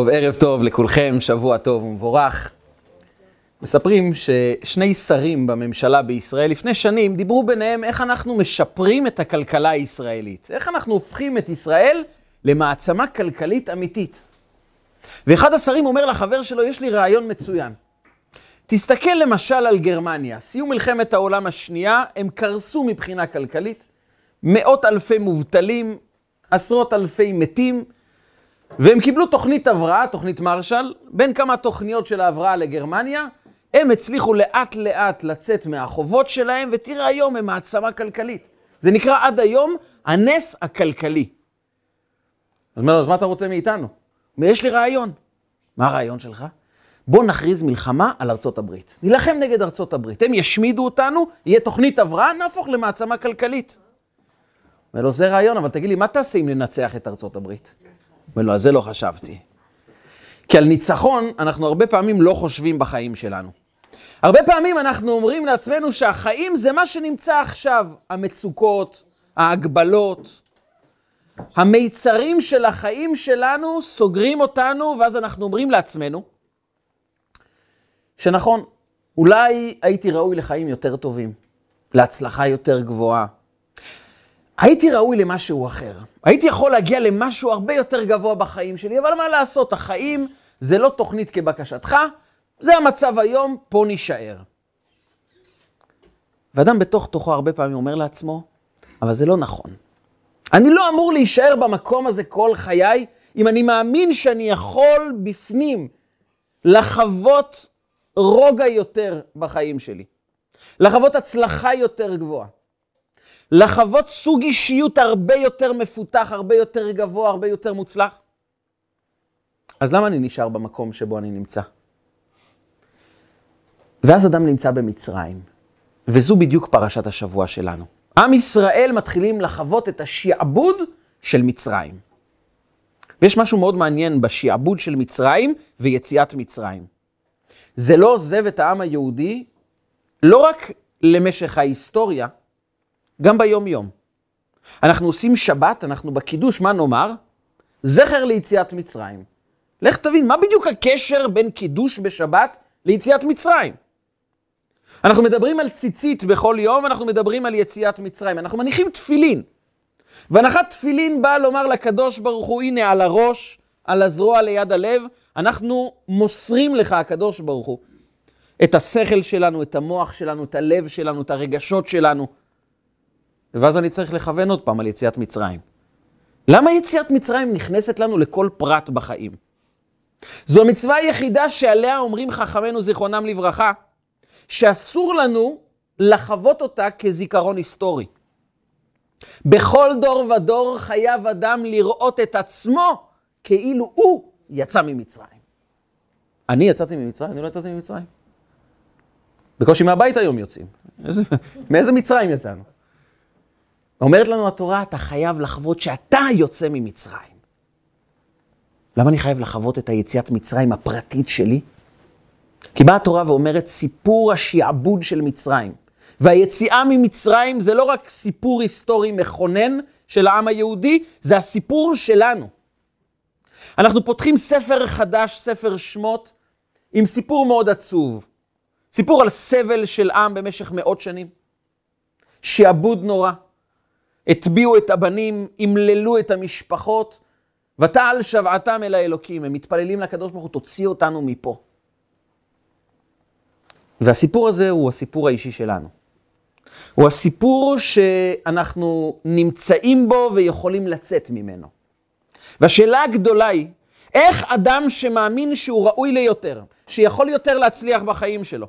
טוב, ערב טוב לכולכם, שבוע טוב ומבורך. מספרים ששני שרים בממשלה בישראל לפני שנים דיברו ביניהם איך אנחנו משפרים את הכלכלה הישראלית. איך אנחנו הופכים את ישראל למעצמה כלכלית אמיתית. ואחד השרים אומר לחבר שלו, יש לי רעיון מצוין. תסתכל למשל על גרמניה, סיום מלחמת העולם השנייה, הם קרסו מבחינה כלכלית, מאות אלפי מובטלים, עשרות אלפי מתים, והם קיבלו תוכנית הבראה, תוכנית מרשל, בין כמה תוכניות של ההבראה לגרמניה, הם הצליחו לאט לאט לצאת מהחובות שלהם, ותראה היום הם מעצמה כלכלית. זה נקרא עד היום הנס הכלכלי. אז מה אתה רוצה מאיתנו? יש לי רעיון. מה הרעיון שלך? בוא נכריז מלחמה על ארצות הברית. נילחם נגד ארצות הברית. הם ישמידו אותנו, יהיה תוכנית הבראה, נהפוך למעצמה כלכלית. אומר לו, זה רעיון, אבל תגיד לי, מה תעשה אם ננצח את ארצות הברית? אומר לו, על זה לא חשבתי. כי על ניצחון אנחנו הרבה פעמים לא חושבים בחיים שלנו. הרבה פעמים אנחנו אומרים לעצמנו שהחיים זה מה שנמצא עכשיו, המצוקות, ההגבלות, המיצרים של החיים שלנו סוגרים אותנו, ואז אנחנו אומרים לעצמנו, שנכון, אולי הייתי ראוי לחיים יותר טובים, להצלחה יותר גבוהה. הייתי ראוי למשהו אחר. הייתי יכול להגיע למשהו הרבה יותר גבוה בחיים שלי, אבל מה לעשות, החיים זה לא תוכנית כבקשתך, זה המצב היום, פה נישאר. ואדם בתוך תוכו הרבה פעמים אומר לעצמו, אבל זה לא נכון. אני לא אמור להישאר במקום הזה כל חיי, אם אני מאמין שאני יכול בפנים לחוות רוגע יותר בחיים שלי, לחוות הצלחה יותר גבוהה, לחוות סוג אישיות הרבה יותר מפותח, הרבה יותר גבוה, הרבה יותר מוצלח. אז למה אני נשאר במקום שבו אני נמצא? ואז אדם נמצא במצרים, וזו בדיוק פרשת השבוע שלנו. עם ישראל מתחילים לחוות את השעבוד של מצרים. ויש משהו מאוד מעניין בשעבוד של מצרים ויציאת מצרים. זה לא עוזב את העם היהודי לא רק למשך ההיסטוריה, גם ביום-יום. אנחנו עושים שבת, אנחנו בקידוש, מה נאמר? זכר ליציאת מצרים. לך תבין, מה בדיוק הקשר בין קידוש בשבת ליציאת מצרים? אנחנו מדברים על ציצית בכל יום, אנחנו מדברים על יציאת מצרים. אנחנו מניחים תפילין. והנחת תפילין באה לומר לקדוש ברוך הוא, הנה על הראש, על הזרוע ליד הלב, אנחנו מוסרים לך, הקדוש ברוך הוא, את השכל שלנו, את המוח שלנו, את הלב שלנו, את הרגשות שלנו. ואז אני צריך לכוון עוד פעם על יציאת מצרים. למה יציאת מצרים נכנסת לנו לכל פרט בחיים? זו המצווה היחידה שעליה אומרים חכמינו זיכרונם לברכה, שאסור לנו לחוות אותה כזיכרון היסטורי. בכל דור ודור חייב אדם לראות את עצמו כאילו הוא יצא ממצרים. אני יצאתי ממצרים? אני לא יצאתי ממצרים. בקושי מהבית היום יוצאים. איזה, מאיזה מצרים יצאנו? אומרת לנו התורה, אתה חייב לחוות שאתה יוצא ממצרים. למה אני חייב לחוות את היציאת מצרים הפרטית שלי? כי באה התורה ואומרת, סיפור השעבוד של מצרים. והיציאה ממצרים זה לא רק סיפור היסטורי מכונן של העם היהודי, זה הסיפור שלנו. אנחנו פותחים ספר חדש, ספר שמות, עם סיפור מאוד עצוב. סיפור על סבל של עם במשך מאות שנים. שעבוד נורא. הטביעו את הבנים, אמללו את המשפחות, ותעל שוועתם אל האלוקים. הם מתפללים לקדוש ברוך הוא, תוציא אותנו מפה. והסיפור הזה הוא הסיפור האישי שלנו. הוא הסיפור שאנחנו נמצאים בו ויכולים לצאת ממנו. והשאלה הגדולה היא, איך אדם שמאמין שהוא ראוי ליותר, שיכול יותר להצליח בחיים שלו,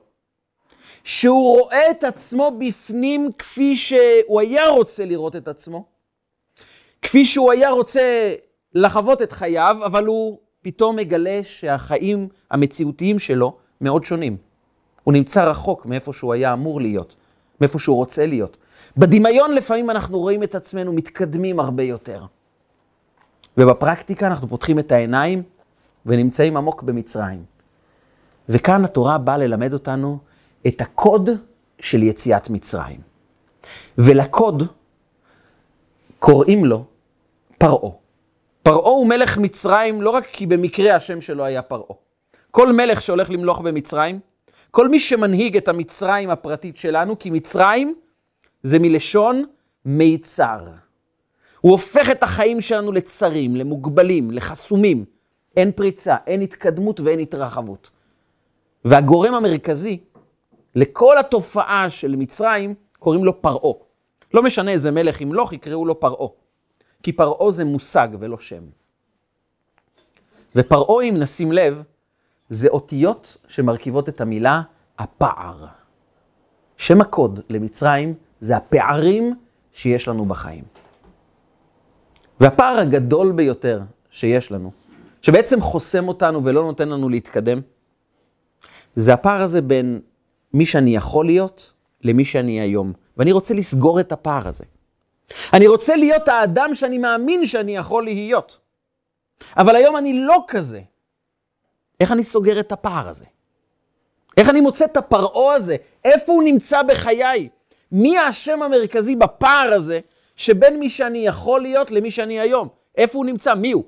שהוא רואה את עצמו בפנים כפי שהוא היה רוצה לראות את עצמו, כפי שהוא היה רוצה לחוות את חייו, אבל הוא פתאום מגלה שהחיים המציאותיים שלו מאוד שונים. הוא נמצא רחוק מאיפה שהוא היה אמור להיות, מאיפה שהוא רוצה להיות. בדמיון לפעמים אנחנו רואים את עצמנו מתקדמים הרבה יותר. ובפרקטיקה אנחנו פותחים את העיניים ונמצאים עמוק במצרים. וכאן התורה באה ללמד אותנו את הקוד של יציאת מצרים. ולקוד קוראים לו פרעה. פרעה הוא מלך מצרים לא רק כי במקרה השם שלו היה פרעה. כל מלך שהולך למלוך במצרים, כל מי שמנהיג את המצרים הפרטית שלנו, כי מצרים זה מלשון מיצר. הוא הופך את החיים שלנו לצרים, למוגבלים, לחסומים. אין פריצה, אין התקדמות ואין התרחבות. והגורם המרכזי לכל התופעה של מצרים קוראים לו פרעה. לא משנה איזה מלך ימלוך, יקראו לו פרעה. כי פרעה זה מושג ולא שם. ופרעה, אם נשים לב, זה אותיות שמרכיבות את המילה הפער. שם הקוד למצרים זה הפערים שיש לנו בחיים. והפער הגדול ביותר שיש לנו, שבעצם חוסם אותנו ולא נותן לנו להתקדם, זה הפער הזה בין מי שאני יכול להיות למי שאני היום. ואני רוצה לסגור את הפער הזה. אני רוצה להיות האדם שאני מאמין שאני יכול להיות. אבל היום אני לא כזה. איך אני סוגר את הפער הזה? איך אני מוצא את הפרעה הזה? איפה הוא נמצא בחיי? מי האשם המרכזי בפער הזה שבין מי שאני יכול להיות למי שאני היום? איפה הוא נמצא? מי הוא?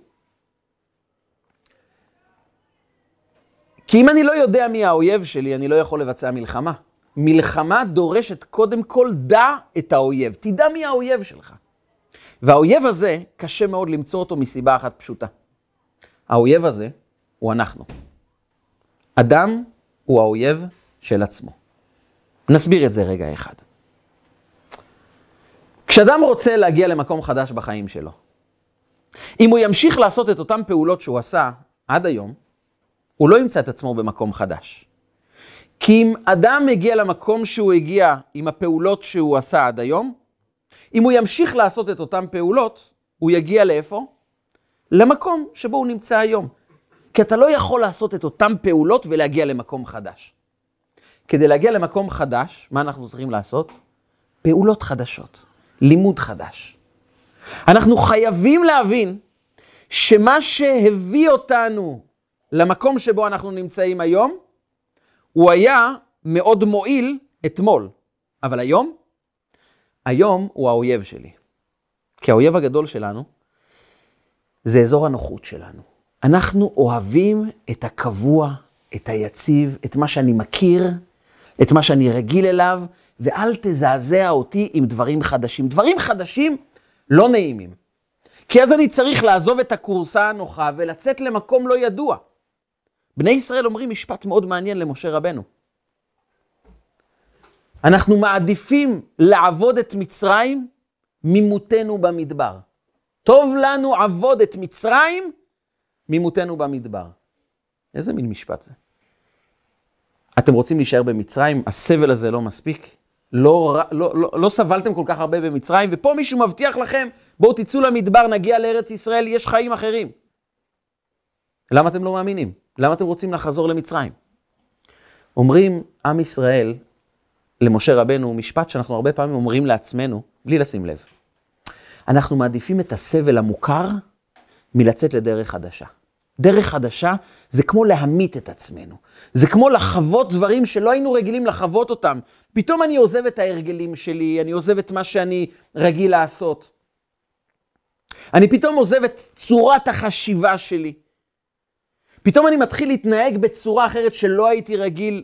כי אם אני לא יודע מי האויב שלי, אני לא יכול לבצע מלחמה. מלחמה דורשת קודם כל דע את האויב. תדע מי האויב שלך. והאויב הזה, קשה מאוד למצוא אותו מסיבה אחת פשוטה. האויב הזה הוא אנחנו. אדם הוא האויב של עצמו. נסביר את זה רגע אחד. כשאדם רוצה להגיע למקום חדש בחיים שלו, אם הוא ימשיך לעשות את אותן פעולות שהוא עשה עד היום, הוא לא ימצא את עצמו במקום חדש. כי אם אדם מגיע למקום שהוא הגיע עם הפעולות שהוא עשה עד היום, אם הוא ימשיך לעשות את אותן פעולות, הוא יגיע לאיפה? למקום שבו הוא נמצא היום. כי אתה לא יכול לעשות את אותן פעולות ולהגיע למקום חדש. כדי להגיע למקום חדש, מה אנחנו צריכים לעשות? פעולות חדשות, לימוד חדש. אנחנו חייבים להבין שמה שהביא אותנו למקום שבו אנחנו נמצאים היום, הוא היה מאוד מועיל אתמול, אבל היום, היום הוא האויב שלי. כי האויב הגדול שלנו זה אזור הנוחות שלנו. אנחנו אוהבים את הקבוע, את היציב, את מה שאני מכיר, את מה שאני רגיל אליו, ואל תזעזע אותי עם דברים חדשים. דברים חדשים לא נעימים. כי אז אני צריך לעזוב את הכורסה הנוחה ולצאת למקום לא ידוע. בני ישראל אומרים משפט מאוד מעניין למשה רבנו. אנחנו מעדיפים לעבוד את מצרים ממותנו במדבר. טוב לנו עבוד את מצרים ממותנו במדבר. איזה מין משפט זה? אתם רוצים להישאר במצרים? הסבל הזה לא מספיק? לא, לא, לא, לא סבלתם כל כך הרבה במצרים, ופה מישהו מבטיח לכם, בואו תצאו למדבר, נגיע לארץ ישראל, יש חיים אחרים. למה אתם לא מאמינים? למה אתם רוצים לחזור למצרים? אומרים עם ישראל למשה רבנו משפט שאנחנו הרבה פעמים אומרים לעצמנו, בלי לשים לב. אנחנו מעדיפים את הסבל המוכר מלצאת לדרך חדשה. דרך חדשה זה כמו להמית את עצמנו. זה כמו לחוות דברים שלא היינו רגילים לחוות אותם. פתאום אני עוזב את ההרגלים שלי, אני עוזב את מה שאני רגיל לעשות. אני פתאום עוזב את צורת החשיבה שלי. פתאום אני מתחיל להתנהג בצורה אחרת שלא הייתי רגיל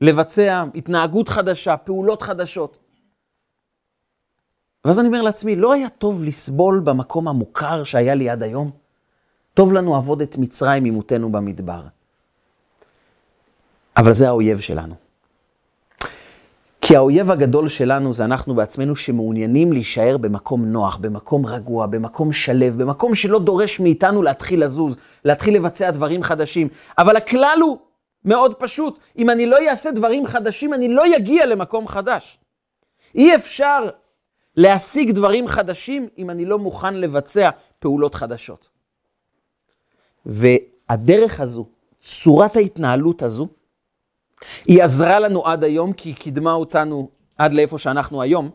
לבצע, התנהגות חדשה, פעולות חדשות. ואז אני אומר לעצמי, לא היה טוב לסבול במקום המוכר שהיה לי עד היום? טוב לנו עבוד את מצרים עימותנו במדבר. אבל זה האויב שלנו. כי האויב הגדול שלנו זה אנחנו בעצמנו שמעוניינים להישאר במקום נוח, במקום רגוע, במקום שלב, במקום שלא דורש מאיתנו להתחיל לזוז, להתחיל לבצע דברים חדשים. אבל הכלל הוא מאוד פשוט, אם אני לא אעשה דברים חדשים, אני לא אגיע למקום חדש. אי אפשר להשיג דברים חדשים אם אני לא מוכן לבצע פעולות חדשות. והדרך הזו, צורת ההתנהלות הזו, היא עזרה לנו עד היום, כי היא קידמה אותנו עד לאיפה שאנחנו היום.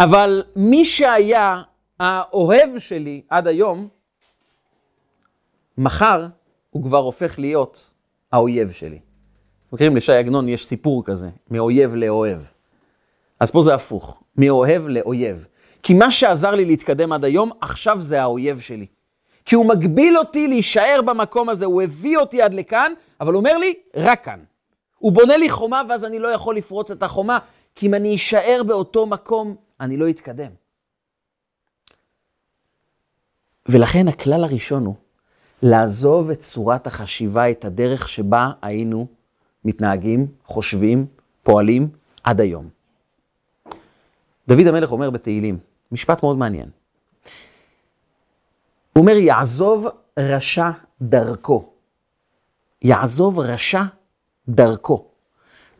אבל מי שהיה האוהב שלי עד היום, מחר הוא כבר הופך להיות האויב שלי. מכירים, לשי עגנון יש סיפור כזה, מאויב לאוהב. אז פה זה הפוך, מאוהב לאויב. כי מה שעזר לי להתקדם עד היום, עכשיו זה האויב שלי. כי הוא מגביל אותי להישאר במקום הזה, הוא הביא אותי עד לכאן, אבל הוא אומר לי, רק כאן. הוא בונה לי חומה ואז אני לא יכול לפרוץ את החומה, כי אם אני אשאר באותו מקום, אני לא אתקדם. ולכן הכלל הראשון הוא לעזוב את צורת החשיבה, את הדרך שבה היינו מתנהגים, חושבים, פועלים עד היום. דוד המלך אומר בתהילים, משפט מאוד מעניין. הוא אומר, יעזוב רשע דרכו. יעזוב רשע דרכו.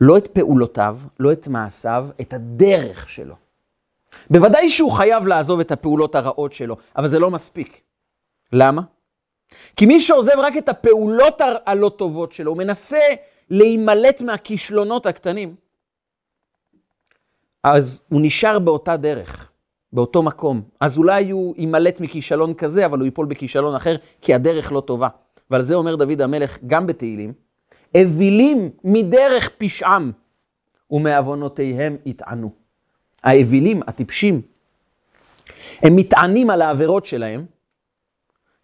לא את פעולותיו, לא את מעשיו, את הדרך שלו. בוודאי שהוא חייב לעזוב את הפעולות הרעות שלו, אבל זה לא מספיק. למה? כי מי שעוזב רק את הפעולות הלא טובות שלו, הוא מנסה להימלט מהכישלונות הקטנים, אז הוא נשאר באותה דרך, באותו מקום. אז אולי הוא יימלט מכישלון כזה, אבל הוא ייפול בכישלון אחר, כי הדרך לא טובה. ועל זה אומר דוד המלך גם בתהילים, אווילים מדרך פשעם ומעוונותיהם יטענו. האווילים, הטיפשים, הם מתענים על העבירות שלהם,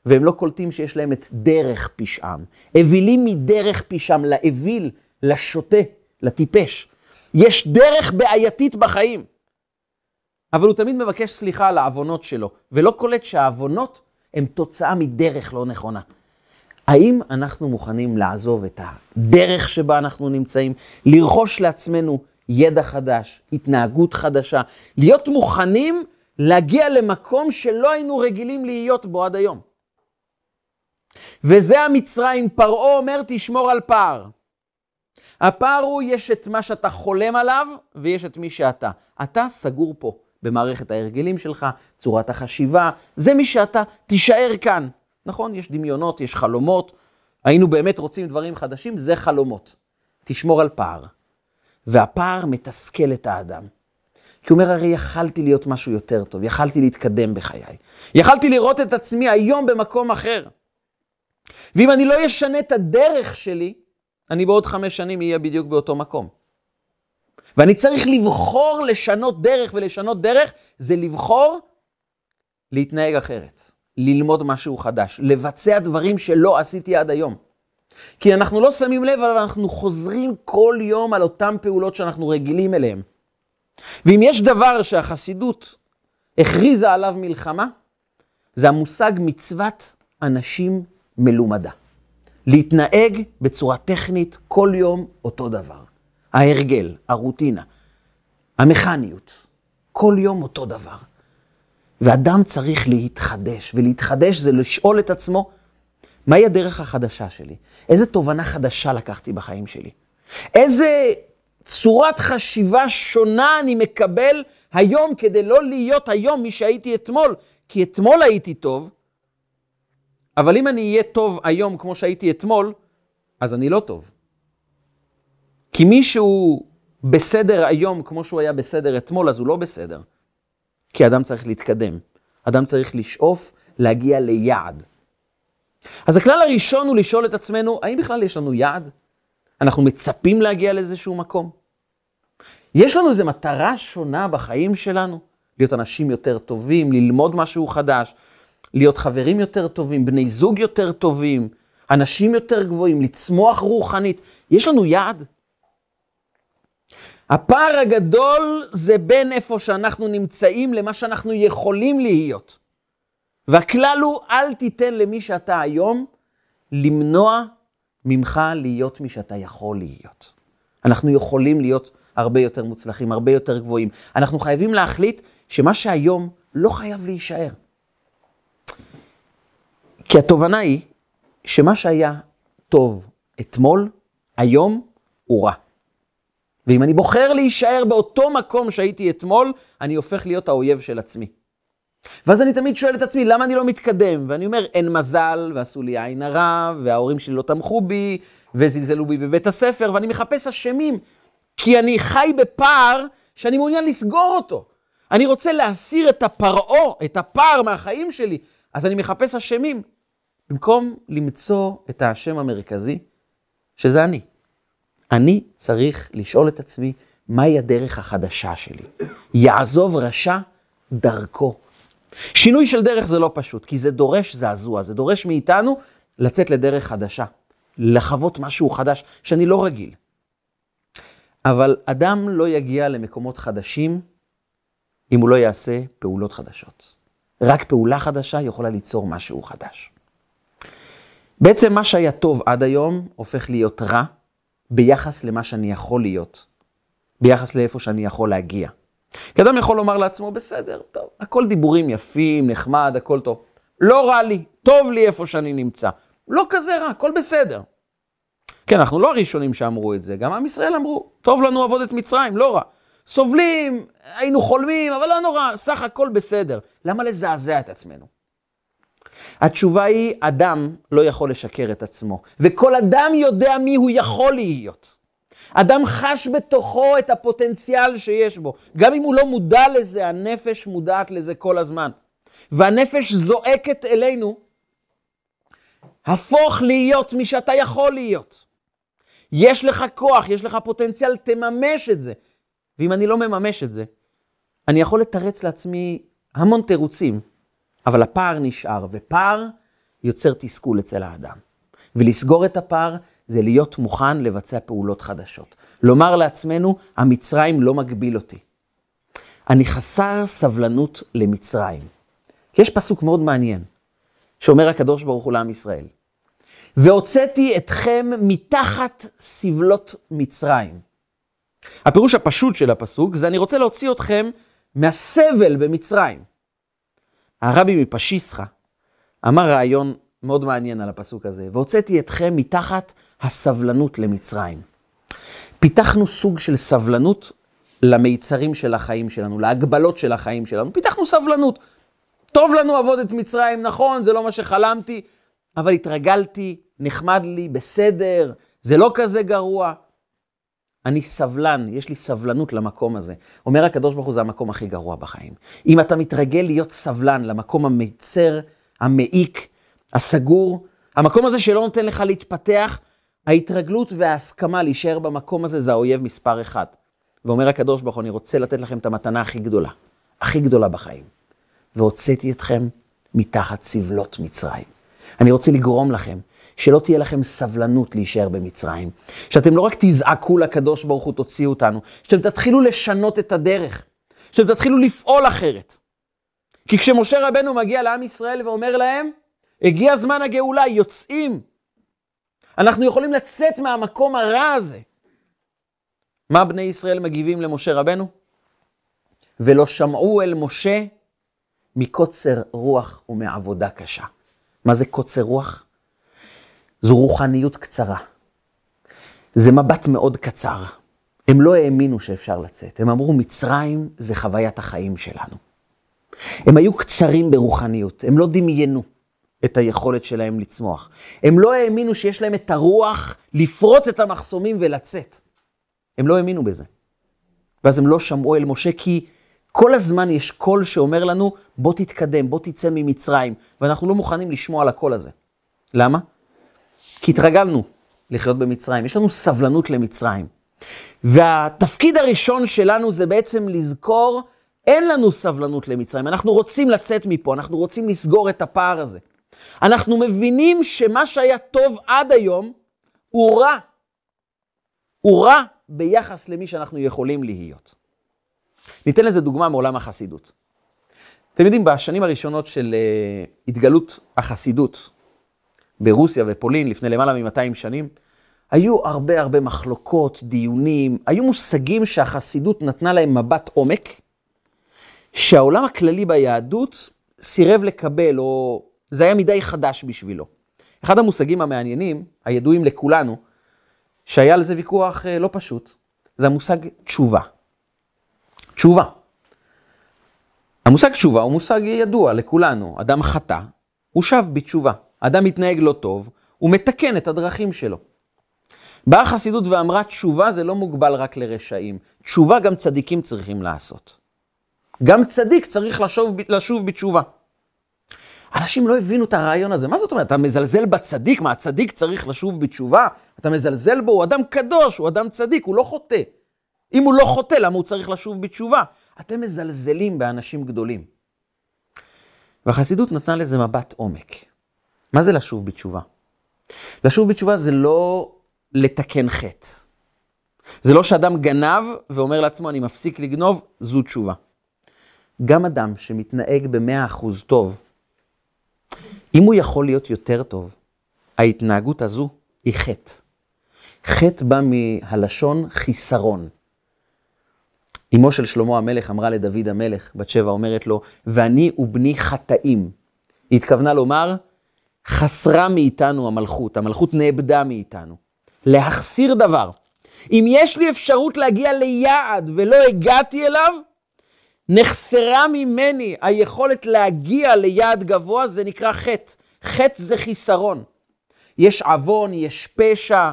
והם לא קולטים שיש להם את דרך פשעם. אווילים מדרך פשעם, לאוויל, לשוטה, לטיפש. יש דרך בעייתית בחיים. אבל הוא תמיד מבקש סליחה על העוונות שלו, ולא קולט שהעוונות הן תוצאה מדרך לא נכונה. האם אנחנו מוכנים לעזוב את הדרך שבה אנחנו נמצאים, לרכוש לעצמנו ידע חדש, התנהגות חדשה, להיות מוכנים להגיע למקום שלא היינו רגילים להיות בו עד היום? וזה המצרים, פרעה אומר תשמור על פער. הפער הוא, יש את מה שאתה חולם עליו, ויש את מי שאתה. אתה סגור פה, במערכת ההרגלים שלך, צורת החשיבה, זה מי שאתה, תישאר כאן. נכון, יש דמיונות, יש חלומות, היינו באמת רוצים דברים חדשים, זה חלומות. תשמור על פער. והפער מתסכל את האדם. כי הוא אומר, הרי יכלתי להיות משהו יותר טוב, יכלתי להתקדם בחיי. יכלתי לראות את עצמי היום במקום אחר. ואם אני לא אשנה את הדרך שלי, אני בעוד חמש שנים אהיה בדיוק באותו מקום. ואני צריך לבחור לשנות דרך, ולשנות דרך זה לבחור להתנהג אחרת, ללמוד משהו חדש, לבצע דברים שלא עשיתי עד היום. כי אנחנו לא שמים לב, אבל אנחנו חוזרים כל יום על אותן פעולות שאנחנו רגילים אליהן. ואם יש דבר שהחסידות הכריזה עליו מלחמה, זה המושג מצוות אנשים מלומדה. להתנהג בצורה טכנית כל יום אותו דבר. ההרגל, הרוטינה, המכניות, כל יום אותו דבר. ואדם צריך להתחדש, ולהתחדש זה לשאול את עצמו, מהי הדרך החדשה שלי? איזה תובנה חדשה לקחתי בחיים שלי? איזה צורת חשיבה שונה אני מקבל היום כדי לא להיות היום מי שהייתי אתמול? כי אתמול הייתי טוב, אבל אם אני אהיה טוב היום כמו שהייתי אתמול, אז אני לא טוב. כי מי שהוא בסדר היום כמו שהוא היה בסדר אתמול, אז הוא לא בסדר. כי אדם צריך להתקדם. אדם צריך לשאוף להגיע ליעד. אז הכלל הראשון הוא לשאול את עצמנו, האם בכלל יש לנו יעד? אנחנו מצפים להגיע לאיזשהו מקום? יש לנו איזו מטרה שונה בחיים שלנו? להיות אנשים יותר טובים, ללמוד משהו חדש, להיות חברים יותר טובים, בני זוג יותר טובים, אנשים יותר גבוהים, לצמוח רוחנית. יש לנו יעד. הפער הגדול זה בין איפה שאנחנו נמצאים למה שאנחנו יכולים להיות. והכלל הוא, אל תיתן למי שאתה היום למנוע ממך להיות מי שאתה יכול להיות. אנחנו יכולים להיות הרבה יותר מוצלחים, הרבה יותר גבוהים. אנחנו חייבים להחליט שמה שהיום לא חייב להישאר. כי התובנה היא שמה שהיה טוב אתמול, היום הוא רע. ואם אני בוחר להישאר באותו מקום שהייתי אתמול, אני הופך להיות האויב של עצמי. ואז אני תמיד שואל את עצמי, למה אני לא מתקדם? ואני אומר, אין מזל, ועשו לי עין הרע, וההורים שלי לא תמכו בי, וזלזלו בי בבית הספר, ואני מחפש אשמים, כי אני חי בפער שאני מעוניין לסגור אותו. אני רוצה להסיר את הפרעה, את הפער מהחיים שלי, אז אני מחפש אשמים. במקום למצוא את האשם המרכזי, שזה אני. אני צריך לשאול את עצמי, מהי הדרך החדשה שלי? יעזוב רשע דרכו. שינוי של דרך זה לא פשוט, כי זה דורש זעזוע, זה דורש מאיתנו לצאת לדרך חדשה, לחוות משהו חדש שאני לא רגיל. אבל אדם לא יגיע למקומות חדשים אם הוא לא יעשה פעולות חדשות. רק פעולה חדשה יכולה ליצור משהו חדש. בעצם מה שהיה טוב עד היום הופך להיות רע ביחס למה שאני יכול להיות, ביחס לאיפה שאני יכול להגיע. כי אדם יכול לומר לעצמו, בסדר, טוב, הכל דיבורים יפים, נחמד, הכל טוב. לא רע לי, טוב לי איפה שאני נמצא. לא כזה רע, הכל בסדר. כן, אנחנו לא הראשונים שאמרו את זה, גם עם ישראל אמרו, טוב לנו עבודת מצרים, לא רע. סובלים, היינו חולמים, אבל לא נורא, סך הכל בסדר. למה לזעזע את עצמנו? התשובה היא, אדם לא יכול לשקר את עצמו, וכל אדם יודע מי הוא יכול להיות. אדם חש בתוכו את הפוטנציאל שיש בו. גם אם הוא לא מודע לזה, הנפש מודעת לזה כל הזמן. והנפש זועקת אלינו, הפוך להיות מי שאתה יכול להיות. יש לך כוח, יש לך פוטנציאל, תממש את זה. ואם אני לא מממש את זה, אני יכול לתרץ לעצמי המון תירוצים, אבל הפער נשאר, ופער יוצר תסכול אצל האדם. ולסגור את הפער זה להיות מוכן לבצע פעולות חדשות. לומר לעצמנו, המצרים לא מגביל אותי. אני חסר סבלנות למצרים. יש פסוק מאוד מעניין, שאומר הקדוש ברוך הוא לעם ישראל, והוצאתי אתכם מתחת סבלות מצרים. הפירוש הפשוט של הפסוק זה אני רוצה להוציא אתכם מהסבל במצרים. הרבי מפשיסחה אמר רעיון מאוד מעניין על הפסוק הזה, והוצאתי אתכם מתחת הסבלנות למצרים. פיתחנו סוג של סבלנות למיצרים של החיים שלנו, להגבלות של החיים שלנו. פיתחנו סבלנות. טוב לנו עבודת מצרים, נכון, זה לא מה שחלמתי, אבל התרגלתי, נחמד לי, בסדר, זה לא כזה גרוע. אני סבלן, יש לי סבלנות למקום הזה. אומר הקדוש ברוך הוא, זה המקום הכי גרוע בחיים. אם אתה מתרגל להיות סבלן למקום המיצר, המעיק, הסגור, המקום הזה שלא נותן לך להתפתח, ההתרגלות וההסכמה להישאר במקום הזה זה האויב מספר אחד. ואומר הקדוש ברוך הוא, אני רוצה לתת לכם את המתנה הכי גדולה, הכי גדולה בחיים. והוצאתי אתכם מתחת סבלות מצרים. אני רוצה לגרום לכם שלא תהיה לכם סבלנות להישאר במצרים. שאתם לא רק תזעקו לקדוש ברוך הוא, תוציאו אותנו, שאתם תתחילו לשנות את הדרך, שאתם תתחילו לפעול אחרת. כי כשמשה רבנו מגיע לעם ישראל ואומר להם, הגיע זמן הגאולה, יוצאים. אנחנו יכולים לצאת מהמקום הרע הזה. מה בני ישראל מגיבים למשה רבנו? ולא שמעו אל משה מקוצר רוח ומעבודה קשה. מה זה קוצר רוח? זו רוחניות קצרה. זה מבט מאוד קצר. הם לא האמינו שאפשר לצאת. הם אמרו, מצרים זה חוויית החיים שלנו. הם היו קצרים ברוחניות, הם לא דמיינו את היכולת שלהם לצמוח. הם לא האמינו שיש להם את הרוח לפרוץ את המחסומים ולצאת. הם לא האמינו בזה. ואז הם לא שמעו אל משה, כי כל הזמן יש קול שאומר לנו, בוא תתקדם, בוא תצא ממצרים, ואנחנו לא מוכנים לשמוע על הקול הזה. למה? כי התרגלנו לחיות במצרים, יש לנו סבלנות למצרים. והתפקיד הראשון שלנו זה בעצם לזכור, אין לנו סבלנות למצרים, אנחנו רוצים לצאת מפה, אנחנו רוצים לסגור את הפער הזה. אנחנו מבינים שמה שהיה טוב עד היום הוא רע. הוא רע ביחס למי שאנחנו יכולים להיות. ניתן לזה דוגמה מעולם החסידות. אתם יודעים, בשנים הראשונות של uh, התגלות החסידות, ברוסיה ופולין לפני למעלה מ-200 שנים, היו הרבה הרבה מחלוקות, דיונים, היו מושגים שהחסידות נתנה להם מבט עומק, שהעולם הכללי ביהדות סירב לקבל, או זה היה מדי חדש בשבילו. אחד המושגים המעניינים, הידועים לכולנו, שהיה על זה ויכוח אה, לא פשוט, זה המושג תשובה. תשובה. המושג תשובה הוא מושג ידוע לכולנו. אדם חטא, הוא שב בתשובה. אדם מתנהג לא טוב, הוא מתקן את הדרכים שלו. באה החסידות ואמרה, תשובה זה לא מוגבל רק לרשעים. תשובה גם צדיקים צריכים לעשות. גם צדיק צריך לשוב, לשוב בתשובה. אנשים לא הבינו את הרעיון הזה. מה זאת אומרת? אתה מזלזל בצדיק? מה, הצדיק צריך לשוב בתשובה? אתה מזלזל בו? הוא אדם קדוש, הוא אדם צדיק, הוא לא חוטא. אם הוא לא חוטא, למה הוא צריך לשוב בתשובה? אתם מזלזלים באנשים גדולים. והחסידות נתנה לזה מבט עומק. מה זה לשוב בתשובה? לשוב בתשובה זה לא לתקן חטא. זה לא שאדם גנב ואומר לעצמו, אני מפסיק לגנוב, זו תשובה. גם אדם שמתנהג במאה אחוז טוב, אם הוא יכול להיות יותר טוב, ההתנהגות הזו היא חטא. חטא בא מהלשון חיסרון. אמו של שלמה המלך אמרה לדוד המלך, בת שבע אומרת לו, ואני ובני חטאים. היא התכוונה לומר, חסרה מאיתנו המלכות, המלכות נאבדה מאיתנו. להחסיר דבר. אם יש לי אפשרות להגיע ליעד ולא הגעתי אליו, נחסרה ממני היכולת להגיע ליעד גבוה, זה נקרא חטא. חטא זה חיסרון. יש עוון, יש פשע,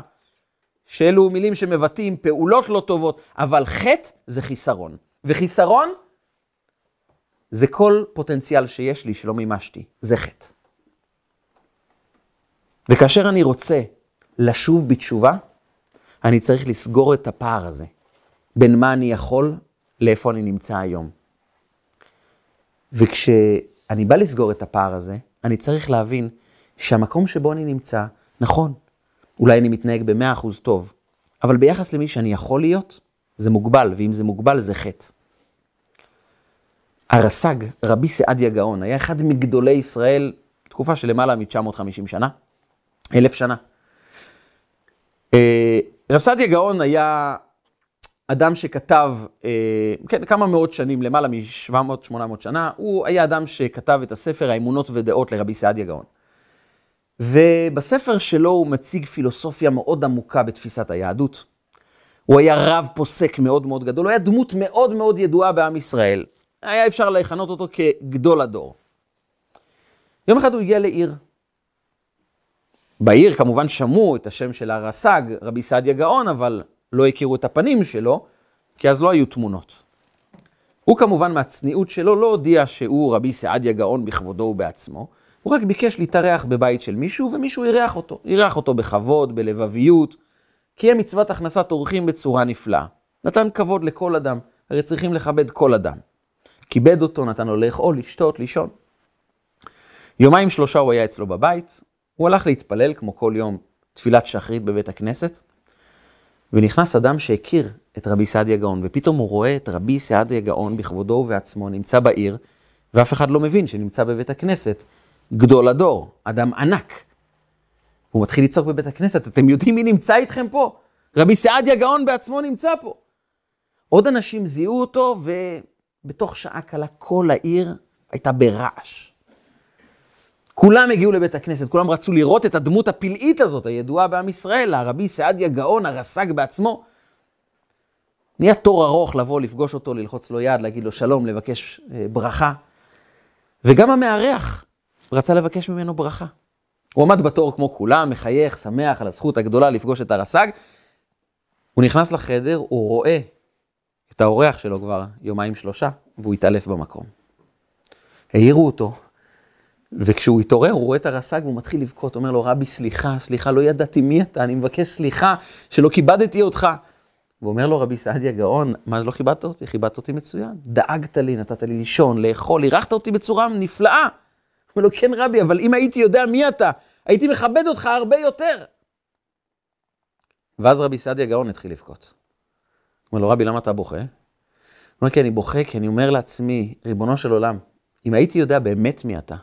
שאלו מילים שמבטאים פעולות לא טובות, אבל חטא זה חיסרון. וחיסרון זה כל פוטנציאל שיש לי שלא מימשתי, זה חטא. וכאשר אני רוצה לשוב בתשובה, אני צריך לסגור את הפער הזה בין מה אני יכול לאיפה אני נמצא היום. וכשאני בא לסגור את הפער הזה, אני צריך להבין שהמקום שבו אני נמצא, נכון, אולי אני מתנהג ב-100% טוב, אבל ביחס למי שאני יכול להיות, זה מוגבל, ואם זה מוגבל זה חטא. הרס"ג, רבי סעדיה גאון, היה אחד מגדולי ישראל, תקופה של למעלה מ-950 שנה, אלף שנה. אה, רב סעדיה גאון היה אדם שכתב, אה, כן, כמה מאות שנים, למעלה מ-700-800 שנה, הוא היה אדם שכתב את הספר האמונות ודעות לרבי סעדיה גאון. ובספר שלו הוא מציג פילוסופיה מאוד עמוקה בתפיסת היהדות. הוא היה רב פוסק מאוד מאוד גדול, הוא היה דמות מאוד מאוד ידועה בעם ישראל. היה אפשר לכנות אותו כגדול הדור. יום אחד הוא הגיע לעיר. בעיר כמובן שמעו את השם של הרס"ג, רבי סעדיה גאון, אבל לא הכירו את הפנים שלו, כי אז לא היו תמונות. הוא כמובן מהצניעות שלו לא הודיע שהוא רבי סעדיה גאון בכבודו ובעצמו, הוא רק ביקש להתארח בבית של מישהו, ומישהו אירח אותו. אירח אותו בכבוד, בלבביות, קיים מצוות הכנסת אורחים בצורה נפלאה. נתן כבוד לכל אדם, הרי צריכים לכבד כל אדם. כיבד אותו, נתן לו לאכול, לשתות, לישון. יומיים שלושה הוא היה אצלו בבית, הוא הלך להתפלל כמו כל יום תפילת שחרית בבית הכנסת, ונכנס אדם שהכיר את רבי סעדיה גאון, ופתאום הוא רואה את רבי סעדיה גאון בכבודו ובעצמו נמצא בעיר, ואף אחד לא מבין שנמצא בבית הכנסת, גדול הדור, אדם ענק. הוא מתחיל לצעוק בבית הכנסת, אתם יודעים מי נמצא איתכם פה? רבי סעדיה גאון בעצמו נמצא פה. עוד אנשים זיהו אותו, ובתוך שעה קלה כל העיר הייתה ברעש. כולם הגיעו לבית הכנסת, כולם רצו לראות את הדמות הפלאית הזאת, הידועה בעם ישראל, הרבי סעדיה גאון, הרס"ג בעצמו. נהיה תור ארוך לבוא, לפגוש אותו, ללחוץ לו יד, להגיד לו שלום, לבקש אה, ברכה. וגם המארח רצה לבקש ממנו ברכה. הוא עמד בתור כמו כולם, מחייך, שמח על הזכות הגדולה לפגוש את הרס"ג. הוא נכנס לחדר, הוא רואה את האורח שלו כבר יומיים שלושה, והוא התעלף במקום. העירו אותו, וכשהוא התעורר, הוא רואה את הרס"ג והוא מתחיל לבכות, אומר לו, רבי, סליחה, סליחה, לא ידעתי מי אתה, אני מבקש סליחה שלא כיבדתי אותך. הוא אומר לו, רבי סעדיה גאון, מה, לא כיבדת אותי? כיבדת אותי מצוין. דאגת לי, נתת לי לישון, לאכול, אירחת אותי בצורה נפלאה. אומר לו, כן רבי, אבל אם הייתי יודע מי אתה, הייתי מכבד אותך הרבה יותר. ואז רבי סעדיה גאון התחיל לבכות. אומר לו, רבי, למה אתה בוכה? הוא אומר, כי אני בוכה, כי אני אומר לעצמי, ריבונו של עולם, אם הייתי יודע באמת מי אתה,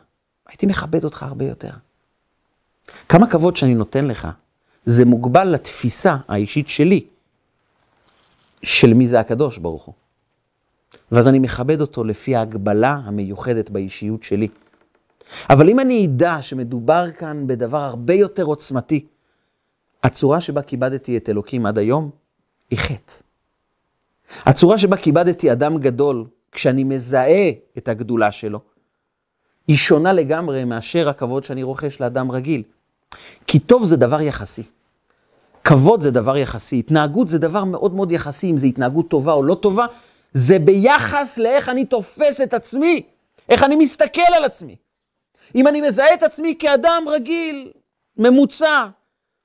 הייתי מכבד אותך הרבה יותר. כמה כבוד שאני נותן לך, זה מוגבל לתפיסה האישית שלי, של מי זה הקדוש ברוך הוא. ואז אני מכבד אותו לפי ההגבלה המיוחדת באישיות שלי. אבל אם אני אדע שמדובר כאן בדבר הרבה יותר עוצמתי, הצורה שבה כיבדתי את אלוקים עד היום היא חטא. הצורה שבה כיבדתי אדם גדול, כשאני מזהה את הגדולה שלו, היא שונה לגמרי מאשר הכבוד שאני רוכש לאדם רגיל. כי טוב זה דבר יחסי. כבוד זה דבר יחסי, התנהגות זה דבר מאוד מאוד יחסי, אם זו התנהגות טובה או לא טובה, זה ביחס לאיך אני תופס את עצמי, איך אני מסתכל על עצמי. אם אני מזהה את עצמי כאדם רגיל, ממוצע,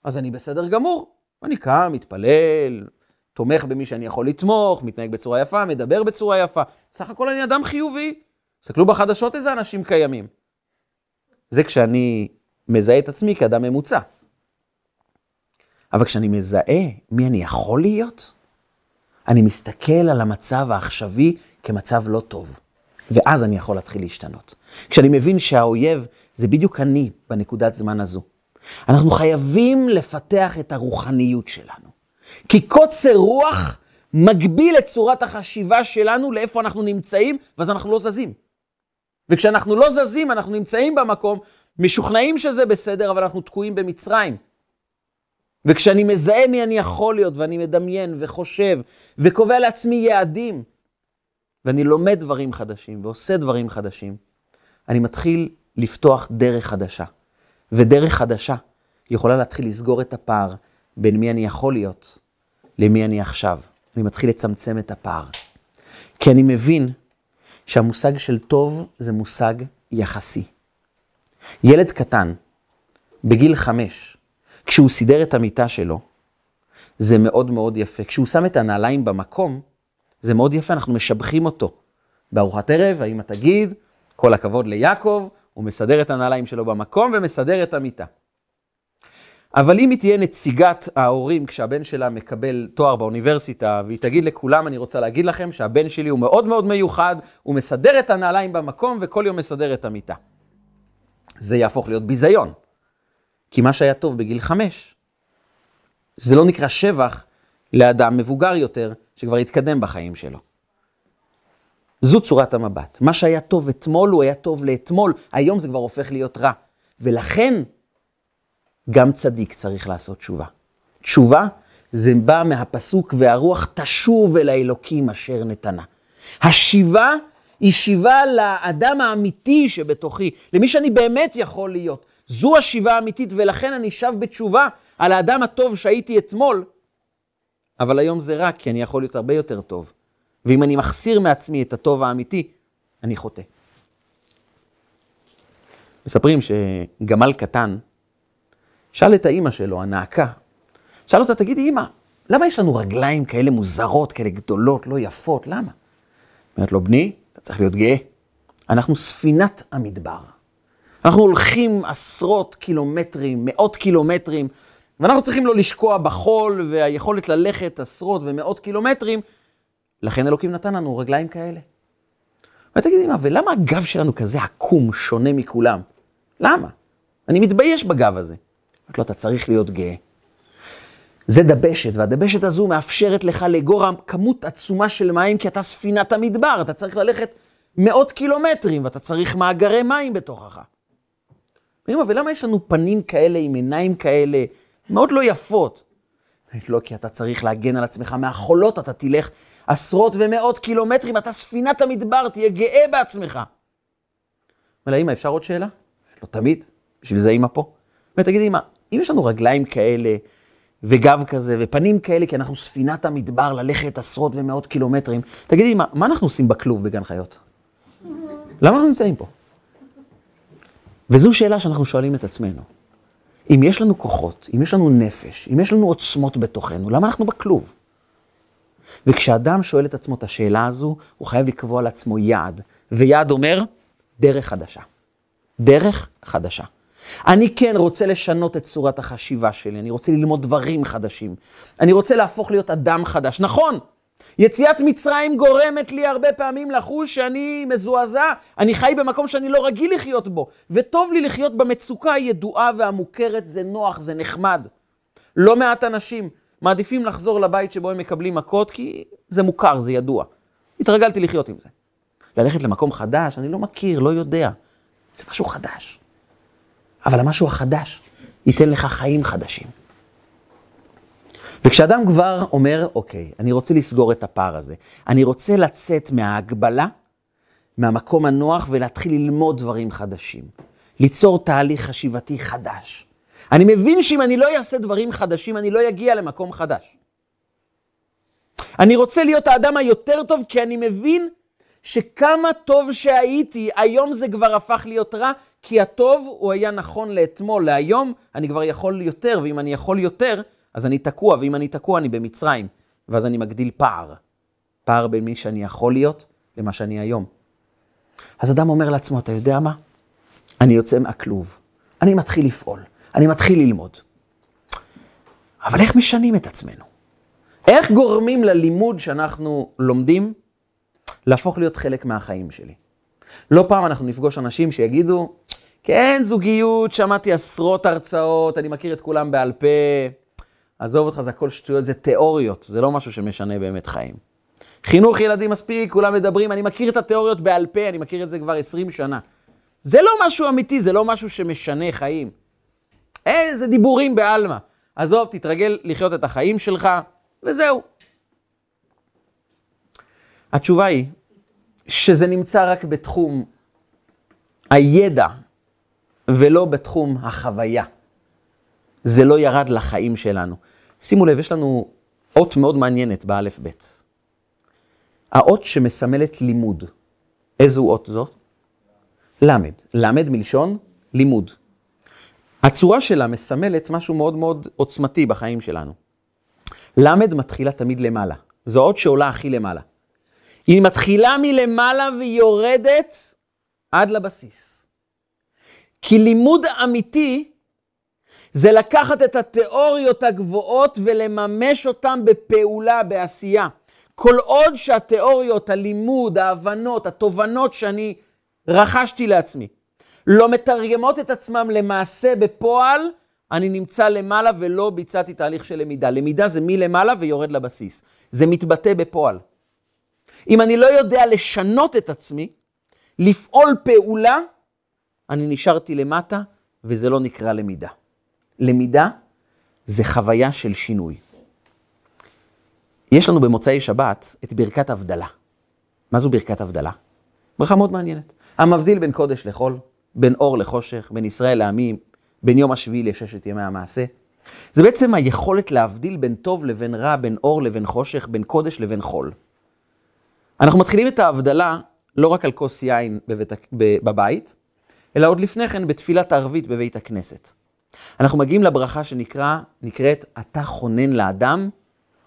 אז אני בסדר גמור. אני קם, מתפלל, תומך במי שאני יכול לתמוך, מתנהג בצורה יפה, מדבר בצורה יפה. סך הכל אני אדם חיובי. תסתכלו בחדשות איזה אנשים קיימים. זה כשאני מזהה את עצמי כאדם ממוצע. אבל כשאני מזהה מי אני יכול להיות, אני מסתכל על המצב העכשווי כמצב לא טוב. ואז אני יכול להתחיל להשתנות. כשאני מבין שהאויב זה בדיוק אני בנקודת זמן הזו. אנחנו חייבים לפתח את הרוחניות שלנו. כי קוצר רוח מגביל את צורת החשיבה שלנו לאיפה אנחנו נמצאים, ואז אנחנו לא זזים. וכשאנחנו לא זזים, אנחנו נמצאים במקום, משוכנעים שזה בסדר, אבל אנחנו תקועים במצרים. וכשאני מזהה מי אני יכול להיות, ואני מדמיין וחושב, וקובע לעצמי יעדים, ואני לומד דברים חדשים ועושה דברים חדשים, אני מתחיל לפתוח דרך חדשה. ודרך חדשה יכולה להתחיל לסגור את הפער בין מי אני יכול להיות למי אני עכשיו. אני מתחיל לצמצם את הפער. כי אני מבין שהמושג של טוב זה מושג יחסי. ילד קטן, בגיל חמש, כשהוא סידר את המיטה שלו, זה מאוד מאוד יפה. כשהוא שם את הנעליים במקום, זה מאוד יפה, אנחנו משבחים אותו. בארוחת ערב, האמא תגיד, כל הכבוד ליעקב, הוא מסדר את הנעליים שלו במקום ומסדר את המיטה. אבל אם היא תהיה נציגת ההורים כשהבן שלה מקבל תואר באוניברסיטה, והיא תגיד לכולם, אני רוצה להגיד לכם שהבן שלי הוא מאוד מאוד מיוחד, הוא מסדר את הנעליים במקום וכל יום מסדר את המיטה. זה יהפוך להיות ביזיון. כי מה שהיה טוב בגיל חמש, זה לא נקרא שבח לאדם מבוגר יותר, שכבר התקדם בחיים שלו. זו צורת המבט. מה שהיה טוב אתמול, הוא היה טוב לאתמול, היום זה כבר הופך להיות רע. ולכן, גם צדיק צריך לעשות תשובה. תשובה זה בא מהפסוק, והרוח תשוב אל האלוקים אשר נתנה. השיבה היא שיבה לאדם האמיתי שבתוכי, למי שאני באמת יכול להיות. זו השיבה האמיתית, ולכן אני שב בתשובה על האדם הטוב שהייתי אתמול, אבל היום זה רע, כי אני יכול להיות הרבה יותר טוב. ואם אני מחסיר מעצמי את הטוב האמיתי, אני חוטא. מספרים שגמל קטן שאל את האימא שלו, הנעקה, שאל אותה, תגידי, אימא, למה יש לנו רגליים כאלה מוזרות, כאלה גדולות, לא יפות, למה? אומרת לו, בני, אתה צריך להיות גאה. אנחנו ספינת המדבר. אנחנו הולכים עשרות קילומטרים, מאות קילומטרים, ואנחנו צריכים לא לשקוע בחול והיכולת ללכת עשרות ומאות קילומטרים, לכן אלוקים נתן לנו רגליים כאלה. ותגידי, מה, ולמה הגב שלנו כזה עקום, שונה מכולם? למה? אני מתבייש בגב הזה. אמרת לו, אתה צריך להיות גאה. זה דבשת, והדבשת הזו מאפשרת לך לגור כמות עצומה של מים, כי אתה ספינת המדבר, אתה צריך ללכת מאות קילומטרים, ואתה צריך מאגרי מים בתוכך. ולמה יש לנו פנים כאלה עם עיניים כאלה, מאוד לא יפות? לא, כי אתה צריך להגן על עצמך מהחולות, אתה תלך עשרות ומאות קילומטרים, אתה ספינת המדבר, תהיה גאה בעצמך. אומר לה, אמא, אפשר עוד שאלה? לא תמיד, בשביל זה אמא פה. ותגידי, אמא, אם יש לנו רגליים כאלה, וגב כזה, ופנים כאלה, כי אנחנו ספינת המדבר, ללכת עשרות ומאות קילומטרים, תגידי, מה, מה אנחנו עושים בכלוב בגן חיות? למה אנחנו נמצאים פה? וזו שאלה שאנחנו שואלים את עצמנו. אם יש לנו כוחות, אם יש לנו נפש, אם יש לנו עוצמות בתוכנו, למה אנחנו בכלוב? וכשאדם שואל את עצמו את השאלה הזו, הוא חייב לקבוע לעצמו יעד. ויעד אומר, דרך חדשה. דרך חדשה. אני כן רוצה לשנות את צורת החשיבה שלי, אני רוצה ללמוד דברים חדשים. אני רוצה להפוך להיות אדם חדש. נכון, יציאת מצרים גורמת לי הרבה פעמים לחוש שאני מזועזע, אני חי במקום שאני לא רגיל לחיות בו, וטוב לי לחיות במצוקה הידועה והמוכרת, זה נוח, זה נחמד. לא מעט אנשים מעדיפים לחזור לבית שבו הם מקבלים מכות, כי זה מוכר, זה ידוע. התרגלתי לחיות עם זה. ללכת למקום חדש, אני לא מכיר, לא יודע. זה משהו חדש. אבל המשהו החדש ייתן לך חיים חדשים. וכשאדם כבר אומר, אוקיי, אני רוצה לסגור את הפער הזה, אני רוצה לצאת מההגבלה, מהמקום הנוח ולהתחיל ללמוד דברים חדשים, ליצור תהליך חשיבתי חדש. אני מבין שאם אני לא אעשה דברים חדשים, אני לא אגיע למקום חדש. אני רוצה להיות האדם היותר טוב, כי אני מבין שכמה טוב שהייתי, היום זה כבר הפך להיות רע, כי הטוב הוא היה נכון לאתמול, להיום אני כבר יכול יותר, ואם אני יכול יותר, אז אני תקוע, ואם אני תקוע אני במצרים. ואז אני מגדיל פער. פער בין מי שאני יכול להיות למה שאני היום. אז אדם אומר לעצמו, אתה יודע מה? אני יוצא מהכלוב, אני מתחיל לפעול, אני מתחיל ללמוד. אבל איך משנים את עצמנו? איך גורמים ללימוד שאנחנו לומדים להפוך להיות חלק מהחיים שלי? לא פעם אנחנו נפגוש אנשים שיגידו, כן, זוגיות, שמעתי עשרות הרצאות, אני מכיר את כולם בעל פה. עזוב אותך, זה הכל שטויות, זה תיאוריות, זה לא משהו שמשנה באמת חיים. חינוך ילדים מספיק, כולם מדברים, אני מכיר את התיאוריות בעל פה, אני מכיר את זה כבר 20 שנה. זה לא משהו אמיתי, זה לא משהו שמשנה חיים. אה, זה דיבורים בעלמא. עזוב, תתרגל לחיות את החיים שלך, וזהו. התשובה היא שזה נמצא רק בתחום הידע ולא בתחום החוויה. זה לא ירד לחיים שלנו. שימו לב, יש לנו אות מאוד מעניינת באלף-בית. האות שמסמלת לימוד. איזו אות זאת? למד. למד מלשון לימוד. הצורה שלה מסמלת משהו מאוד מאוד עוצמתי בחיים שלנו. למד מתחילה תמיד למעלה. זו אות שעולה הכי למעלה. היא מתחילה מלמעלה והיא יורדת עד לבסיס. כי לימוד אמיתי זה לקחת את התיאוריות הגבוהות ולממש אותן בפעולה, בעשייה. כל עוד שהתיאוריות, הלימוד, ההבנות, התובנות שאני רכשתי לעצמי, לא מתרגמות את עצמם למעשה בפועל, אני נמצא למעלה ולא ביצעתי תהליך של למידה. למידה זה מלמעלה ויורד לבסיס. זה מתבטא בפועל. אם אני לא יודע לשנות את עצמי, לפעול פעולה, אני נשארתי למטה, וזה לא נקרא למידה. למידה זה חוויה של שינוי. יש לנו במוצאי שבת את ברכת הבדלה. מה זו ברכת הבדלה? ברכה מאוד מעניינת. המבדיל בין קודש לחול, בין אור לחושך, בין ישראל לעמים, בין יום השביעי לששת ימי המעשה. זה בעצם היכולת להבדיל בין טוב לבין רע, בין אור לבין חושך, בין קודש לבין חול. אנחנו מתחילים את ההבדלה לא רק על כוס יין בבית, בבית, אלא עוד לפני כן בתפילת ערבית בבית הכנסת. אנחנו מגיעים לברכה שנקראת, אתה חונן לאדם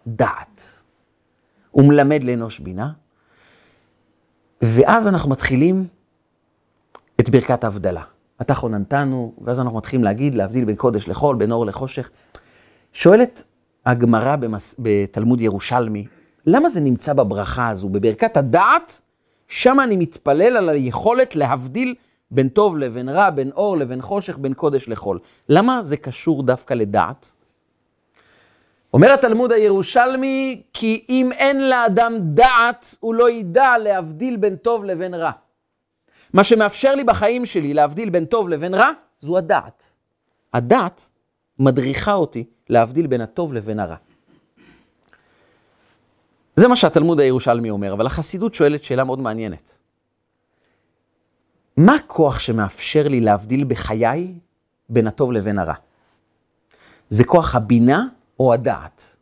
דעת. הוא מלמד לאנוש בינה, ואז אנחנו מתחילים את ברכת ההבדלה. אתה חוננתנו, ואז אנחנו מתחילים להגיד, להבדיל בין קודש לחול, בין אור לחושך. שואלת הגמרא במס... בתלמוד ירושלמי, למה זה נמצא בברכה הזו, בברכת הדעת? שם אני מתפלל על היכולת להבדיל בין טוב לבין רע, בין אור לבין חושך, בין קודש לחול. למה זה קשור דווקא לדעת? אומר התלמוד הירושלמי, כי אם אין לאדם דעת, הוא לא ידע להבדיל בין טוב לבין רע. מה שמאפשר לי בחיים שלי להבדיל בין טוב לבין רע, זו הדעת. הדעת מדריכה אותי להבדיל בין הטוב לבין הרע. זה מה שהתלמוד הירושלמי אומר, אבל החסידות שואלת שאלה מאוד מעניינת. מה הכוח שמאפשר לי להבדיל בחיי בין הטוב לבין הרע? זה כוח הבינה או הדעת?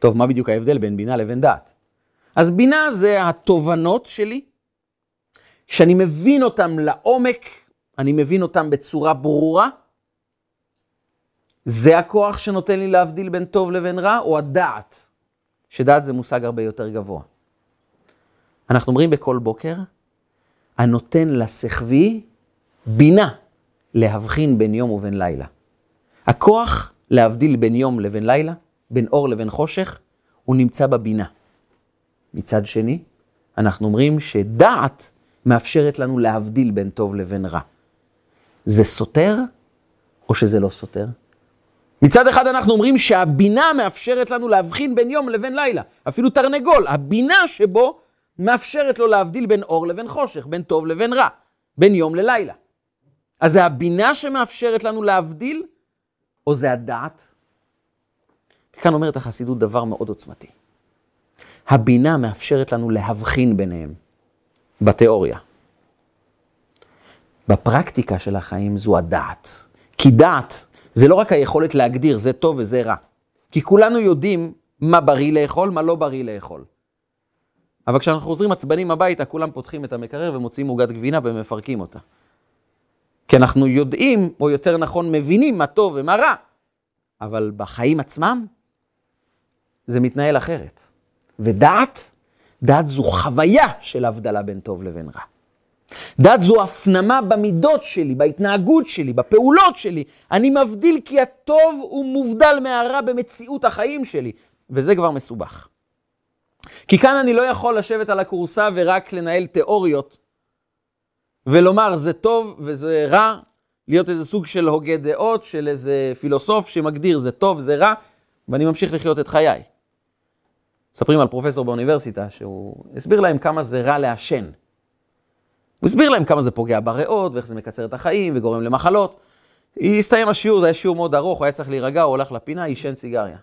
טוב, מה בדיוק ההבדל בין בינה לבין דעת? אז בינה זה התובנות שלי, שאני מבין אותן לעומק, אני מבין אותן בצורה ברורה. זה הכוח שנותן לי להבדיל בין טוב לבין רע, או הדעת, שדעת זה מושג הרבה יותר גבוה. אנחנו אומרים בכל בוקר, הנותן לסחבי בינה להבחין בין יום ובין לילה. הכוח להבדיל בין יום לבין לילה, בין אור לבין חושך, הוא נמצא בבינה. מצד שני, אנחנו אומרים שדעת מאפשרת לנו להבדיל בין טוב לבין רע. זה סותר או שזה לא סותר? מצד אחד אנחנו אומרים שהבינה מאפשרת לנו להבחין בין יום לבין לילה. אפילו תרנגול, הבינה שבו מאפשרת לו להבדיל בין אור לבין חושך, בין טוב לבין רע, בין יום ללילה. אז זה הבינה שמאפשרת לנו להבדיל, או זה הדעת? כאן אומרת החסידות דבר מאוד עוצמתי. הבינה מאפשרת לנו להבחין ביניהם, בתיאוריה. בפרקטיקה של החיים זו הדעת. כי דעת זה לא רק היכולת להגדיר זה טוב וזה רע. כי כולנו יודעים מה בריא לאכול, מה לא בריא לאכול. אבל כשאנחנו חוזרים עצבנים הביתה, כולם פותחים את המקרר ומוציאים עוגת גבינה ומפרקים אותה. כי אנחנו יודעים, או יותר נכון מבינים מה טוב ומה רע, אבל בחיים עצמם, זה מתנהל אחרת. ודעת, דעת זו חוויה של הבדלה בין טוב לבין רע. דת זו הפנמה במידות שלי, בהתנהגות שלי, בפעולות שלי. אני מבדיל כי הטוב הוא מובדל מהרע במציאות החיים שלי, וזה כבר מסובך. כי כאן אני לא יכול לשבת על הכורסה ורק לנהל תיאוריות ולומר זה טוב וזה רע, להיות איזה סוג של הוגה דעות, של איזה פילוסוף שמגדיר זה טוב, זה רע, ואני ממשיך לחיות את חיי. מספרים על פרופסור באוניברסיטה שהוא הסביר להם כמה זה רע לעשן. הוא הסביר להם כמה זה פוגע בריאות, ואיך זה מקצר את החיים וגורם למחלות. הסתיים השיעור, זה היה שיעור מאוד ארוך, הוא היה צריך להירגע, הוא הלך לפינה, עישן סיגריה.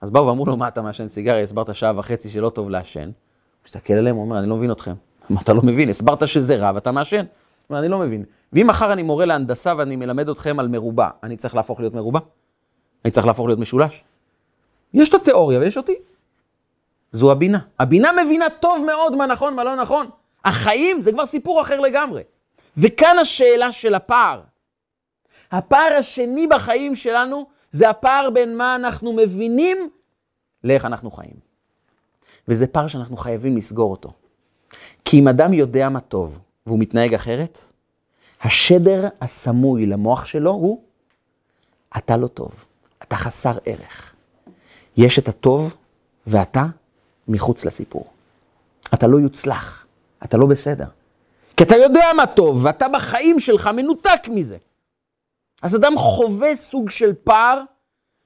אז באו ואמרו לו, מה אתה מעשן סיגריה? הסברת שעה וחצי שלא טוב לעשן. הוא מסתכל עליהם, הוא אומר, אני לא מבין אתכם. מה אתה לא מבין? הסברת שזה רע ואתה מעשן. הוא אומר, אני לא מבין. ואם מחר אני מורה להנדסה ואני מלמד אתכם על מרובע, אני צריך להפוך להיות מרובע? אני צריך להפוך להיות משולש? יש את התיאוריה ויש אותי. זו הבינה. הבינה מבינה טוב מאוד מה נכון, מה לא נכון. החיים זה כבר סיפור אחר לגמרי. וכאן השאלה של הפער. הפער השני בחיים שלנו זה הפער בין מה אנחנו מבינים לאיך אנחנו חיים. וזה פער שאנחנו חייבים לסגור אותו. כי אם אדם יודע מה טוב והוא מתנהג אחרת, השדר הסמוי למוח שלו הוא, אתה לא טוב, אתה חסר ערך. יש את הטוב ואתה מחוץ לסיפור. אתה לא יוצלח. אתה לא בסדר. כי אתה יודע מה טוב, ואתה בחיים שלך מנותק מזה. אז אדם חווה סוג של פער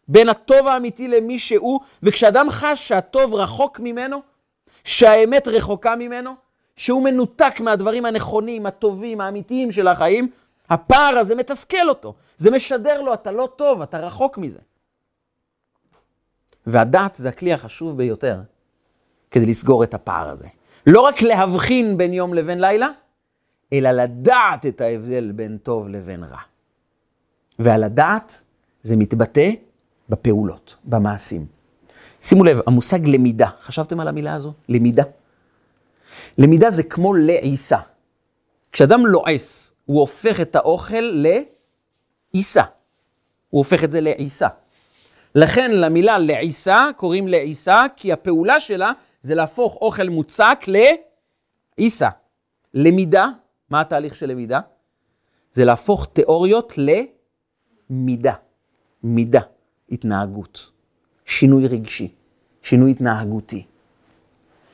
בין הטוב האמיתי למי שהוא, וכשאדם חש שהטוב רחוק ממנו, שהאמת רחוקה ממנו, שהוא מנותק מהדברים הנכונים, הטובים, האמיתיים של החיים, הפער הזה מתסכל אותו. זה משדר לו, אתה לא טוב, אתה רחוק מזה. והדת זה הכלי החשוב ביותר כדי לסגור את הפער הזה. לא רק להבחין בין יום לבין לילה, אלא לדעת את ההבדל בין טוב לבין רע. ועל הדעת זה מתבטא בפעולות, במעשים. שימו לב, המושג למידה, חשבתם על המילה הזו? למידה. למידה זה כמו לעיסה. כשאדם לועס, הוא הופך את האוכל לעיסה. הוא הופך את זה לעיסה. לכן למילה לעיסה קוראים לעיסה, כי הפעולה שלה זה להפוך אוכל מוצק לעיסה. למידה, מה התהליך של למידה? זה להפוך תיאוריות למידה. מידה, התנהגות, שינוי רגשי, שינוי התנהגותי.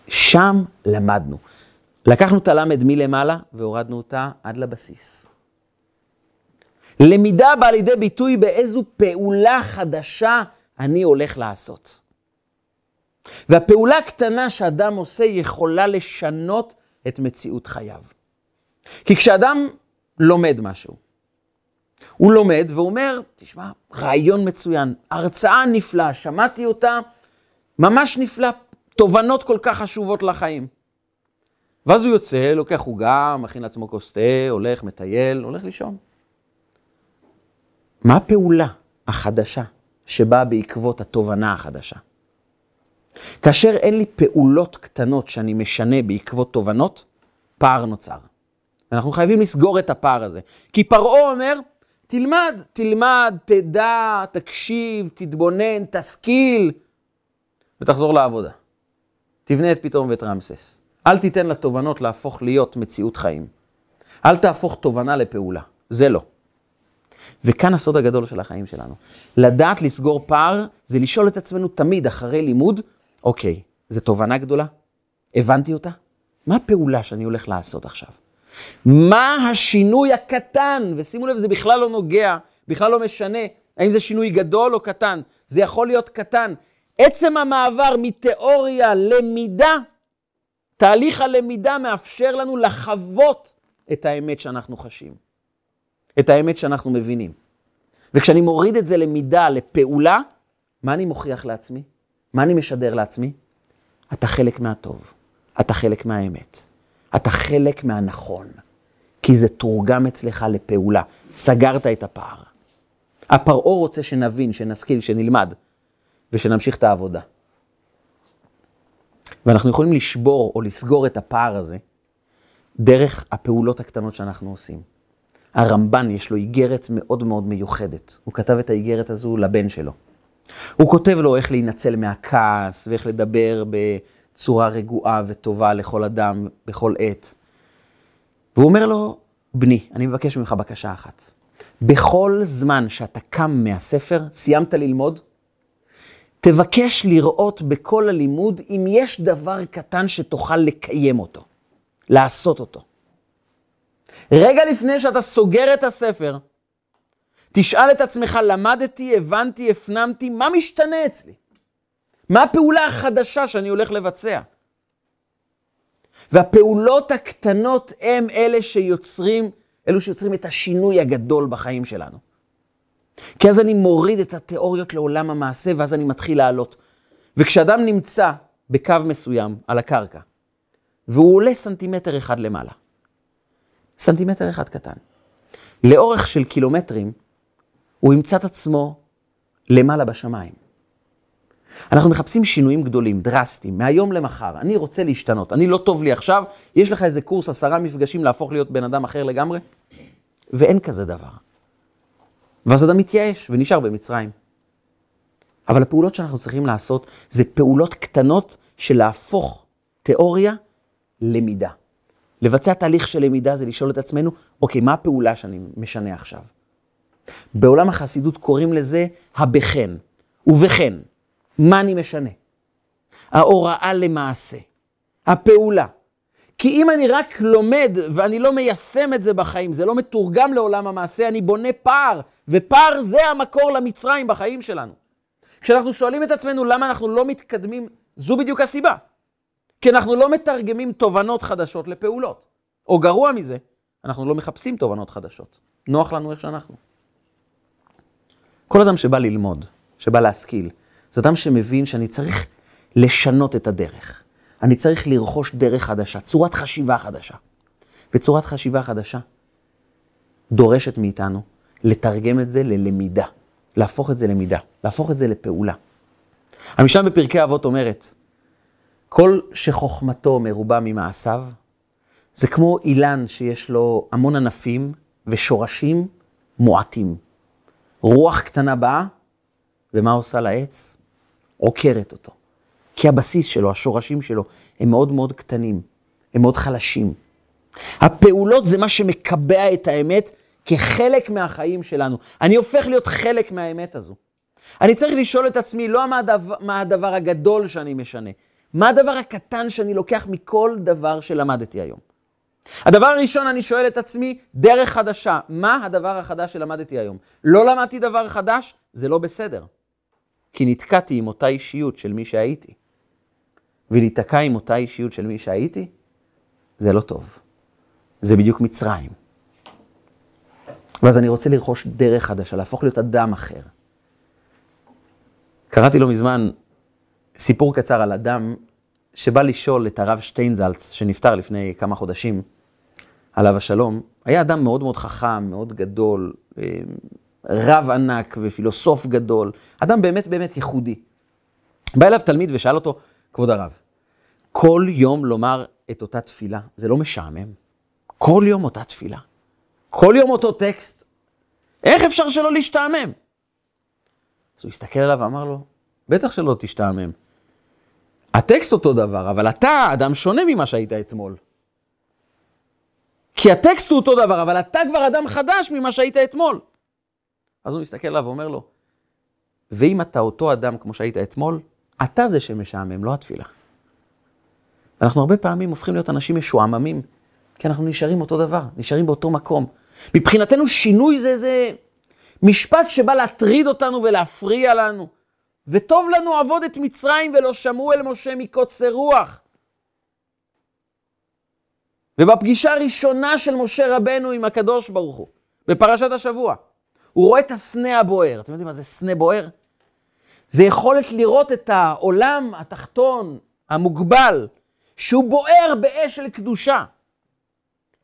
שם למדנו. לקחנו את הלמד מלמעלה והורדנו אותה עד לבסיס. למידה באה לידי ביטוי באיזו פעולה חדשה אני הולך לעשות. והפעולה הקטנה שאדם עושה יכולה לשנות את מציאות חייו. כי כשאדם לומד משהו, הוא לומד והוא אומר, תשמע, רעיון מצוין, הרצאה נפלאה, שמעתי אותה, ממש נפלא, תובנות כל כך חשובות לחיים. ואז הוא יוצא, לוקח עוגה, מכין לעצמו כוס תה, הולך, מטייל, הולך לישון. מה הפעולה החדשה שבאה בעקבות התובנה החדשה? כאשר אין לי פעולות קטנות שאני משנה בעקבות תובנות, פער נוצר. אנחנו חייבים לסגור את הפער הזה. כי פרעה אומר, תלמד, תלמד, תדע, תקשיב, תתבונן, תשכיל, ותחזור לעבודה. תבנה את פתאום ואת רמסס. אל תיתן לתובנות להפוך להיות מציאות חיים. אל תהפוך תובנה לפעולה, זה לא. וכאן הסוד הגדול של החיים שלנו. לדעת לסגור פער זה לשאול את עצמנו תמיד אחרי לימוד, אוקיי, זו תובנה גדולה? הבנתי אותה? מה הפעולה שאני הולך לעשות עכשיו? מה השינוי הקטן? ושימו לב, זה בכלל לא נוגע, בכלל לא משנה האם זה שינוי גדול או קטן. זה יכול להיות קטן. עצם המעבר מתיאוריה למידה, תהליך הלמידה מאפשר לנו לחוות את האמת שאנחנו חשים, את האמת שאנחנו מבינים. וכשאני מוריד את זה למידה, לפעולה, מה אני מוכיח לעצמי? מה אני משדר לעצמי? אתה חלק מהטוב, אתה חלק מהאמת, אתה חלק מהנכון, כי זה תורגם אצלך לפעולה, סגרת את הפער. הפרעה רוצה שנבין, שנשכיל, שנלמד, ושנמשיך את העבודה. ואנחנו יכולים לשבור או לסגור את הפער הזה דרך הפעולות הקטנות שאנחנו עושים. הרמב"ן יש לו איגרת מאוד מאוד מיוחדת. הוא כתב את האיגרת הזו לבן שלו. הוא כותב לו איך להינצל מהכעס ואיך לדבר בצורה רגועה וטובה לכל אדם בכל עת. והוא אומר לו, בני, אני מבקש ממך בקשה אחת. בכל זמן שאתה קם מהספר, סיימת ללמוד, תבקש לראות בכל הלימוד אם יש דבר קטן שתוכל לקיים אותו, לעשות אותו. רגע לפני שאתה סוגר את הספר, תשאל את עצמך, למדתי, הבנתי, הפנמתי, מה משתנה אצלי? מה הפעולה החדשה שאני הולך לבצע? והפעולות הקטנות הם אלה שיוצרים, אלו שיוצרים את השינוי הגדול בחיים שלנו. כי אז אני מוריד את התיאוריות לעולם המעשה, ואז אני מתחיל לעלות. וכשאדם נמצא בקו מסוים על הקרקע, והוא עולה סנטימטר אחד למעלה, סנטימטר אחד קטן, לאורך של קילומטרים, הוא ימצא את עצמו למעלה בשמיים. אנחנו מחפשים שינויים גדולים, דרסטיים, מהיום למחר. אני רוצה להשתנות, אני לא טוב לי עכשיו, יש לך איזה קורס, עשרה מפגשים להפוך להיות בן אדם אחר לגמרי? ואין כזה דבר. ואז אדם מתייאש ונשאר במצרים. אבל הפעולות שאנחנו צריכים לעשות זה פעולות קטנות של להפוך תיאוריה למידה. לבצע תהליך של למידה זה לשאול את עצמנו, אוקיי, מה הפעולה שאני משנה עכשיו? בעולם החסידות קוראים לזה הבכן. ובכן, מה אני משנה? ההוראה למעשה, הפעולה. כי אם אני רק לומד ואני לא מיישם את זה בחיים, זה לא מתורגם לעולם המעשה, אני בונה פער, ופער זה המקור למצרים בחיים שלנו. כשאנחנו שואלים את עצמנו למה אנחנו לא מתקדמים, זו בדיוק הסיבה. כי אנחנו לא מתרגמים תובנות חדשות לפעולות. או גרוע מזה, אנחנו לא מחפשים תובנות חדשות. נוח לנו איך שאנחנו. כל אדם שבא ללמוד, שבא להשכיל, זה אדם שמבין שאני צריך לשנות את הדרך. אני צריך לרכוש דרך חדשה, צורת חשיבה חדשה. וצורת חשיבה חדשה דורשת מאיתנו לתרגם את זה ללמידה, להפוך את זה למידה, להפוך את זה לפעולה. המשנה בפרקי אבות אומרת, כל שחוכמתו מרובה ממעשיו, זה כמו אילן שיש לו המון ענפים ושורשים מועטים. רוח קטנה באה, ומה עושה לעץ? עוקרת אותו. כי הבסיס שלו, השורשים שלו, הם מאוד מאוד קטנים, הם מאוד חלשים. הפעולות זה מה שמקבע את האמת כחלק מהחיים שלנו. אני הופך להיות חלק מהאמת הזו. אני צריך לשאול את עצמי, לא מה הדבר, מה הדבר הגדול שאני משנה, מה הדבר הקטן שאני לוקח מכל דבר שלמדתי היום. הדבר הראשון, אני שואל את עצמי, דרך חדשה, מה הדבר החדש שלמדתי היום? לא למדתי דבר חדש, זה לא בסדר. כי נתקעתי עם אותה אישיות של מי שהייתי. ולהיתקע עם אותה אישיות של מי שהייתי, זה לא טוב. זה בדיוק מצרים. ואז אני רוצה לרכוש דרך חדשה, להפוך להיות אדם אחר. קראתי לא מזמן סיפור קצר על אדם שבא לשאול את הרב שטיינזלץ, שנפטר לפני כמה חודשים, עליו השלום, היה אדם מאוד מאוד חכם, מאוד גדול, אה, רב ענק ופילוסוף גדול, אדם באמת באמת ייחודי. בא אליו תלמיד ושאל אותו, כבוד הרב, כל יום לומר את אותה תפילה, זה לא משעמם? כל יום אותה תפילה, כל יום אותו טקסט, איך אפשר שלא להשתעמם? אז הוא הסתכל עליו ואמר לו, בטח שלא תשתעמם. הטקסט אותו דבר, אבל אתה אדם שונה ממה שהיית אתמול. כי הטקסט הוא אותו דבר, אבל אתה כבר אדם חדש ממה שהיית אתמול. אז הוא מסתכל עליו ואומר לו, ואם אתה אותו אדם כמו שהיית אתמול, אתה זה שמשעמם, לא התפילה. אנחנו הרבה פעמים הופכים להיות אנשים משועממים, כי אנחנו נשארים אותו דבר, נשארים באותו מקום. מבחינתנו שינוי זה איזה משפט שבא להטריד אותנו ולהפריע לנו. וטוב לנו עבוד את מצרים ולא שמעו אל משה מקוצר רוח. ובפגישה הראשונה של משה רבנו עם הקדוש ברוך הוא, בפרשת השבוע, הוא רואה את הסנה הבוער. אתם יודעים מה זה סנה בוער? זה יכולת לראות את העולם התחתון, המוגבל, שהוא בוער באש של קדושה.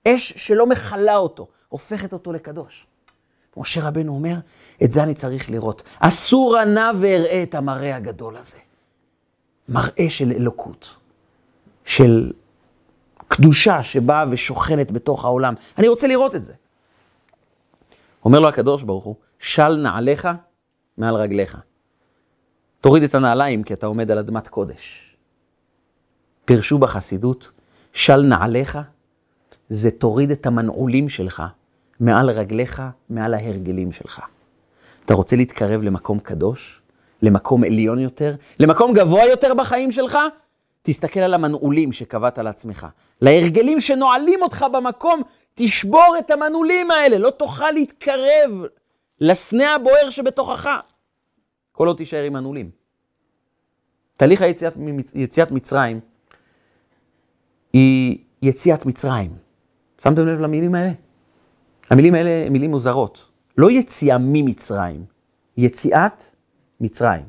אש שלא מכלה אותו, הופכת אותו לקדוש. משה רבנו אומר, את זה אני צריך לראות. אסור הנע ואראה את המראה הגדול הזה. מראה של אלוקות, של קדושה שבאה ושוכנת בתוך העולם. אני רוצה לראות את זה. אומר לו הקדוש ברוך הוא, של נעליך מעל רגליך. תוריד את הנעליים כי אתה עומד על אדמת קודש. פירשו בחסידות, של נעליך זה תוריד את המנעולים שלך מעל רגליך, מעל ההרגלים שלך. אתה רוצה להתקרב למקום קדוש, למקום עליון יותר, למקום גבוה יותר בחיים שלך? תסתכל על המנעולים שקבעת לעצמך. להרגלים שנועלים אותך במקום, תשבור את המנעולים האלה, לא תוכל להתקרב לסנה הבוער שבתוכך. כל עוד תישאר עם מנעולים. תהליך היציאת יציאת מצרים היא יציאת מצרים. שמתם לב למילים האלה? המילים האלה הן מילים מוזרות. לא יציאה ממצרים, יציאת מצרים.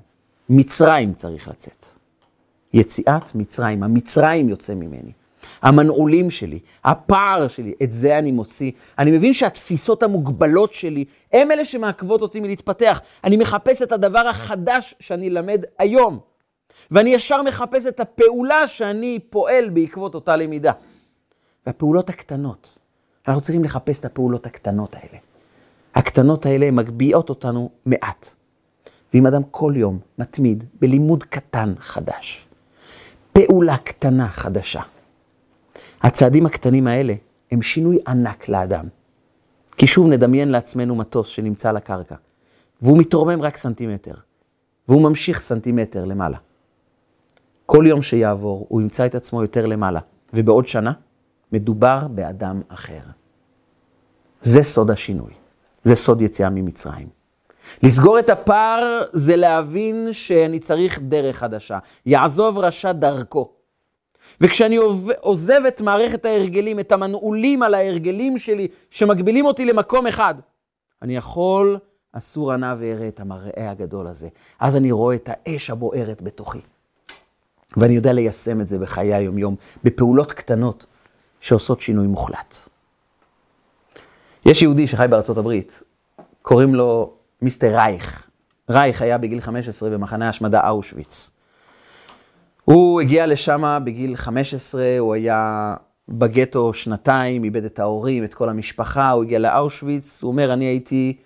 מצרים צריך לצאת. יציאת מצרים, המצרים יוצא ממני. המנעולים שלי, הפער שלי, את זה אני מוציא. אני מבין שהתפיסות המוגבלות שלי, הם אלה שמעכבות אותי מלהתפתח. אני מחפש את הדבר החדש שאני למד היום. ואני ישר מחפש את הפעולה שאני פועל בעקבות אותה למידה. והפעולות הקטנות, אנחנו צריכים לחפש את הפעולות הקטנות האלה. הקטנות האלה מגביהות אותנו מעט. ואם אדם כל יום מתמיד בלימוד קטן חדש, פעולה קטנה חדשה, הצעדים הקטנים האלה הם שינוי ענק לאדם. כי שוב נדמיין לעצמנו מטוס שנמצא על הקרקע, והוא מתרומם רק סנטימטר, והוא ממשיך סנטימטר למעלה. כל יום שיעבור הוא ימצא את עצמו יותר למעלה, ובעוד שנה מדובר באדם אחר. זה סוד השינוי, זה סוד יציאה ממצרים. לסגור את הפער זה להבין שאני צריך דרך חדשה. יעזוב רשע דרכו. וכשאני עוזב את מערכת ההרגלים, את המנעולים על ההרגלים שלי, שמגבילים אותי למקום אחד, אני יכול, אסור ענה ואראה את המראה הגדול הזה. אז אני רואה את האש הבוערת בתוכי. ואני יודע ליישם את זה בחיי היום-יום, בפעולות קטנות שעושות שינוי מוחלט. יש יהודי שחי בארצות הברית, קוראים לו מיסטר רייך. רייך היה בגיל 15 במחנה השמדה אושוויץ. הוא הגיע לשם בגיל 15, הוא היה בגטו שנתיים, איבד את ההורים, את כל המשפחה, הוא הגיע לאושוויץ, הוא אומר, אני הייתי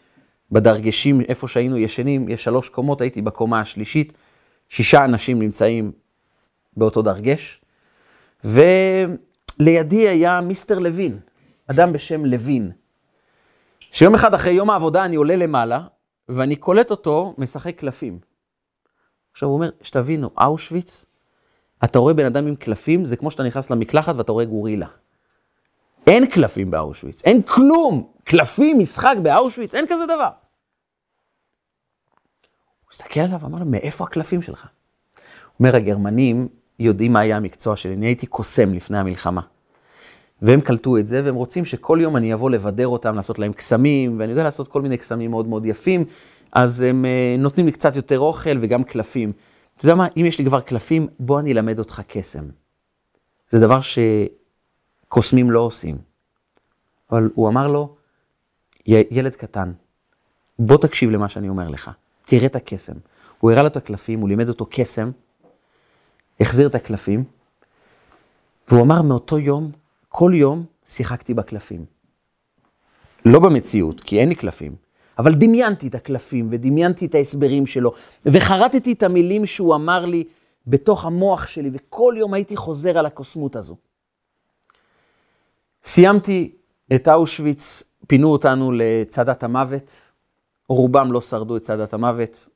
בדרגשים, איפה שהיינו ישנים, יש שלוש קומות, הייתי בקומה השלישית, שישה אנשים נמצאים באותו דרגש, ולידי היה מיסטר לוין, אדם בשם לוין, שיום אחד אחרי יום העבודה אני עולה למעלה, ואני קולט אותו משחק קלפים. עכשיו הוא אומר, שתבינו, אושוויץ, אתה רואה בן אדם עם קלפים, זה כמו שאתה נכנס למקלחת ואתה רואה גורילה. אין קלפים באושוויץ, אין כלום. קלפים, משחק באושוויץ, אין כזה דבר. הוא הסתכל עליו ואמר לו, מאיפה הקלפים שלך? אומר, הגרמנים יודעים מה היה המקצוע שלי, אני הייתי קוסם לפני המלחמה. והם קלטו את זה, והם רוצים שכל יום אני אבוא לבדר אותם, לעשות להם קסמים, ואני יודע לעשות כל מיני קסמים מאוד מאוד יפים, אז הם uh, נותנים לי קצת יותר אוכל וגם קלפים. אתה יודע מה, אם יש לי כבר קלפים, בוא אני אלמד אותך קסם. זה דבר שקוסמים לא עושים. אבל הוא אמר לו, ילד קטן, בוא תקשיב למה שאני אומר לך, תראה את הקסם. הוא הראה לו את הקלפים, הוא לימד אותו קסם, החזיר את הקלפים, והוא אמר מאותו יום, כל יום שיחקתי בקלפים. לא במציאות, כי אין לי קלפים, אבל דמיינתי את הקלפים ודמיינתי את ההסברים שלו, וחרטתי את המילים שהוא אמר לי בתוך המוח שלי, וכל יום הייתי חוזר על הקוסמות הזו. סיימתי את אושוויץ, פינו אותנו לצדת המוות, רובם לא שרדו את צדת המוות.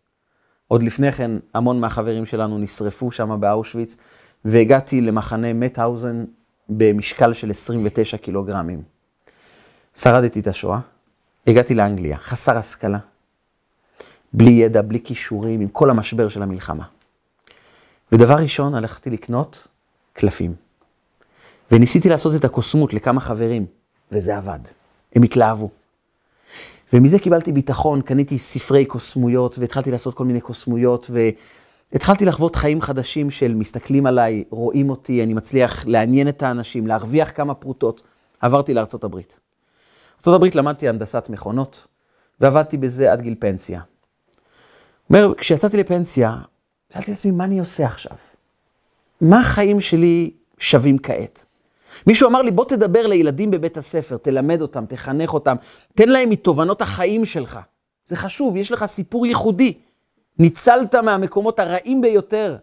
עוד לפני כן, המון מהחברים שלנו נשרפו שם באושוויץ, והגעתי למחנה מטהאוזן במשקל של 29 קילוגרמים. שרדתי את השואה, הגעתי לאנגליה, חסר השכלה, בלי ידע, בלי כישורים, עם כל המשבר של המלחמה. ודבר ראשון, הלכתי לקנות קלפים. וניסיתי לעשות את הקוסמות לכמה חברים, וזה עבד. הם התלהבו. ומזה קיבלתי ביטחון, קניתי ספרי קוסמויות, והתחלתי לעשות כל מיני קוסמויות, והתחלתי לחוות חיים חדשים של מסתכלים עליי, רואים אותי, אני מצליח לעניין את האנשים, להרוויח כמה פרוטות. עברתי לארצות הברית. בארצות למדתי הנדסת מכונות, ועבדתי בזה עד גיל פנסיה. אומר, כשיצאתי לפנסיה, שאלתי את עצמי, מה אני עושה עכשיו? מה החיים שלי שווים כעת? מישהו אמר לי, בוא תדבר לילדים בבית הספר, תלמד אותם, תחנך אותם, תן להם מתובנות החיים שלך. זה חשוב, יש לך סיפור ייחודי. ניצלת מהמקומות הרעים ביותר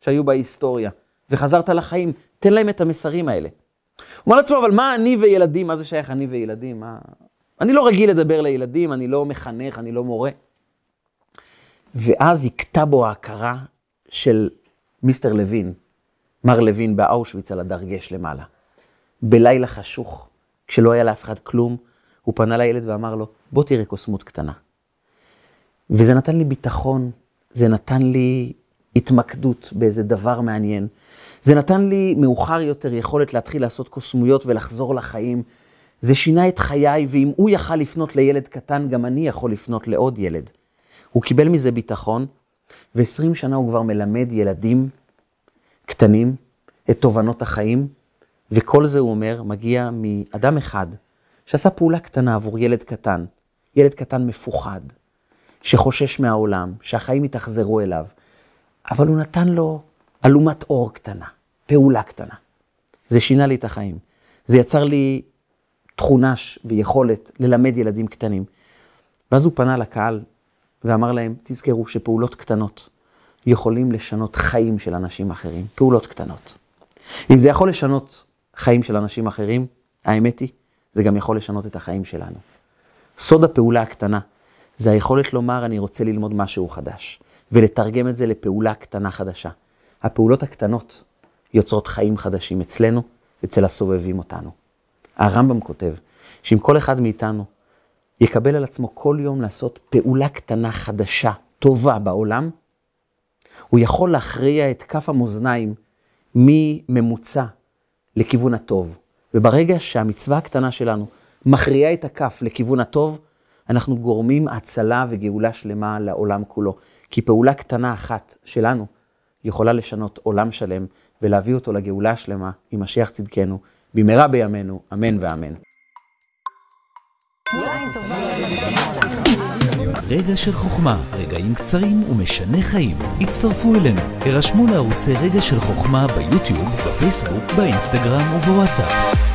שהיו בהיסטוריה, וחזרת לחיים, תן להם את המסרים האלה. הוא אומר לעצמו, אבל מה אני וילדים, מה זה שייך אני וילדים? מה... אני לא רגיל לדבר לילדים, אני לא מחנך, אני לא מורה. ואז הכתה בו ההכרה של מיסטר לוין, מר לוין באושוויץ על הדרגש למעלה. בלילה חשוך, כשלא היה לאף אחד כלום, הוא פנה לילד ואמר לו, בוא תראה קוסמות קטנה. וזה נתן לי ביטחון, זה נתן לי התמקדות באיזה דבר מעניין. זה נתן לי מאוחר יותר יכולת להתחיל לעשות קוסמויות ולחזור לחיים. זה שינה את חיי, ואם הוא יכל לפנות לילד קטן, גם אני יכול לפנות לעוד ילד. הוא קיבל מזה ביטחון, ו-20 שנה הוא כבר מלמד ילדים קטנים את תובנות החיים, וכל זה, הוא אומר, מגיע מאדם אחד שעשה פעולה קטנה עבור ילד קטן, ילד קטן מפוחד, שחושש מהעולם, שהחיים יתאכזרו אליו, אבל הוא נתן לו אלומת אור קטנה, פעולה קטנה. זה שינה לי את החיים. זה יצר לי תכונה ויכולת ללמד ילדים קטנים. ואז הוא פנה לקהל ואמר להם, תזכרו שפעולות קטנות יכולים לשנות חיים של אנשים אחרים, פעולות קטנות. אם זה יכול לשנות חיים של אנשים אחרים, האמת היא, זה גם יכול לשנות את החיים שלנו. סוד הפעולה הקטנה זה היכולת לומר, אני רוצה ללמוד משהו חדש, ולתרגם את זה לפעולה קטנה חדשה. הפעולות הקטנות יוצרות חיים חדשים אצלנו, אצל הסובבים אותנו. הרמב"ם כותב שאם כל אחד מאיתנו יקבל על עצמו כל יום לעשות פעולה קטנה חדשה, טובה בעולם, הוא יכול להכריע את כף המאזניים מממוצע לכיוון הטוב. וברגע שהמצווה הקטנה שלנו מכריעה את הכף לכיוון הטוב, אנחנו גורמים הצלה וגאולה שלמה לעולם כולו. כי פעולה קטנה אחת שלנו יכולה לשנות עולם שלם ולהביא אותו לגאולה השלמה עם משיח צדקנו, במהרה בימינו, אמן ואמן. רגע של חוכמה, רגעים קצרים ומשנה חיים. הצטרפו אלינו, הרשמו לערוצי רגע של חוכמה ביוטיוב, בפייסבוק, באינסטגרם ובוואטסאפ.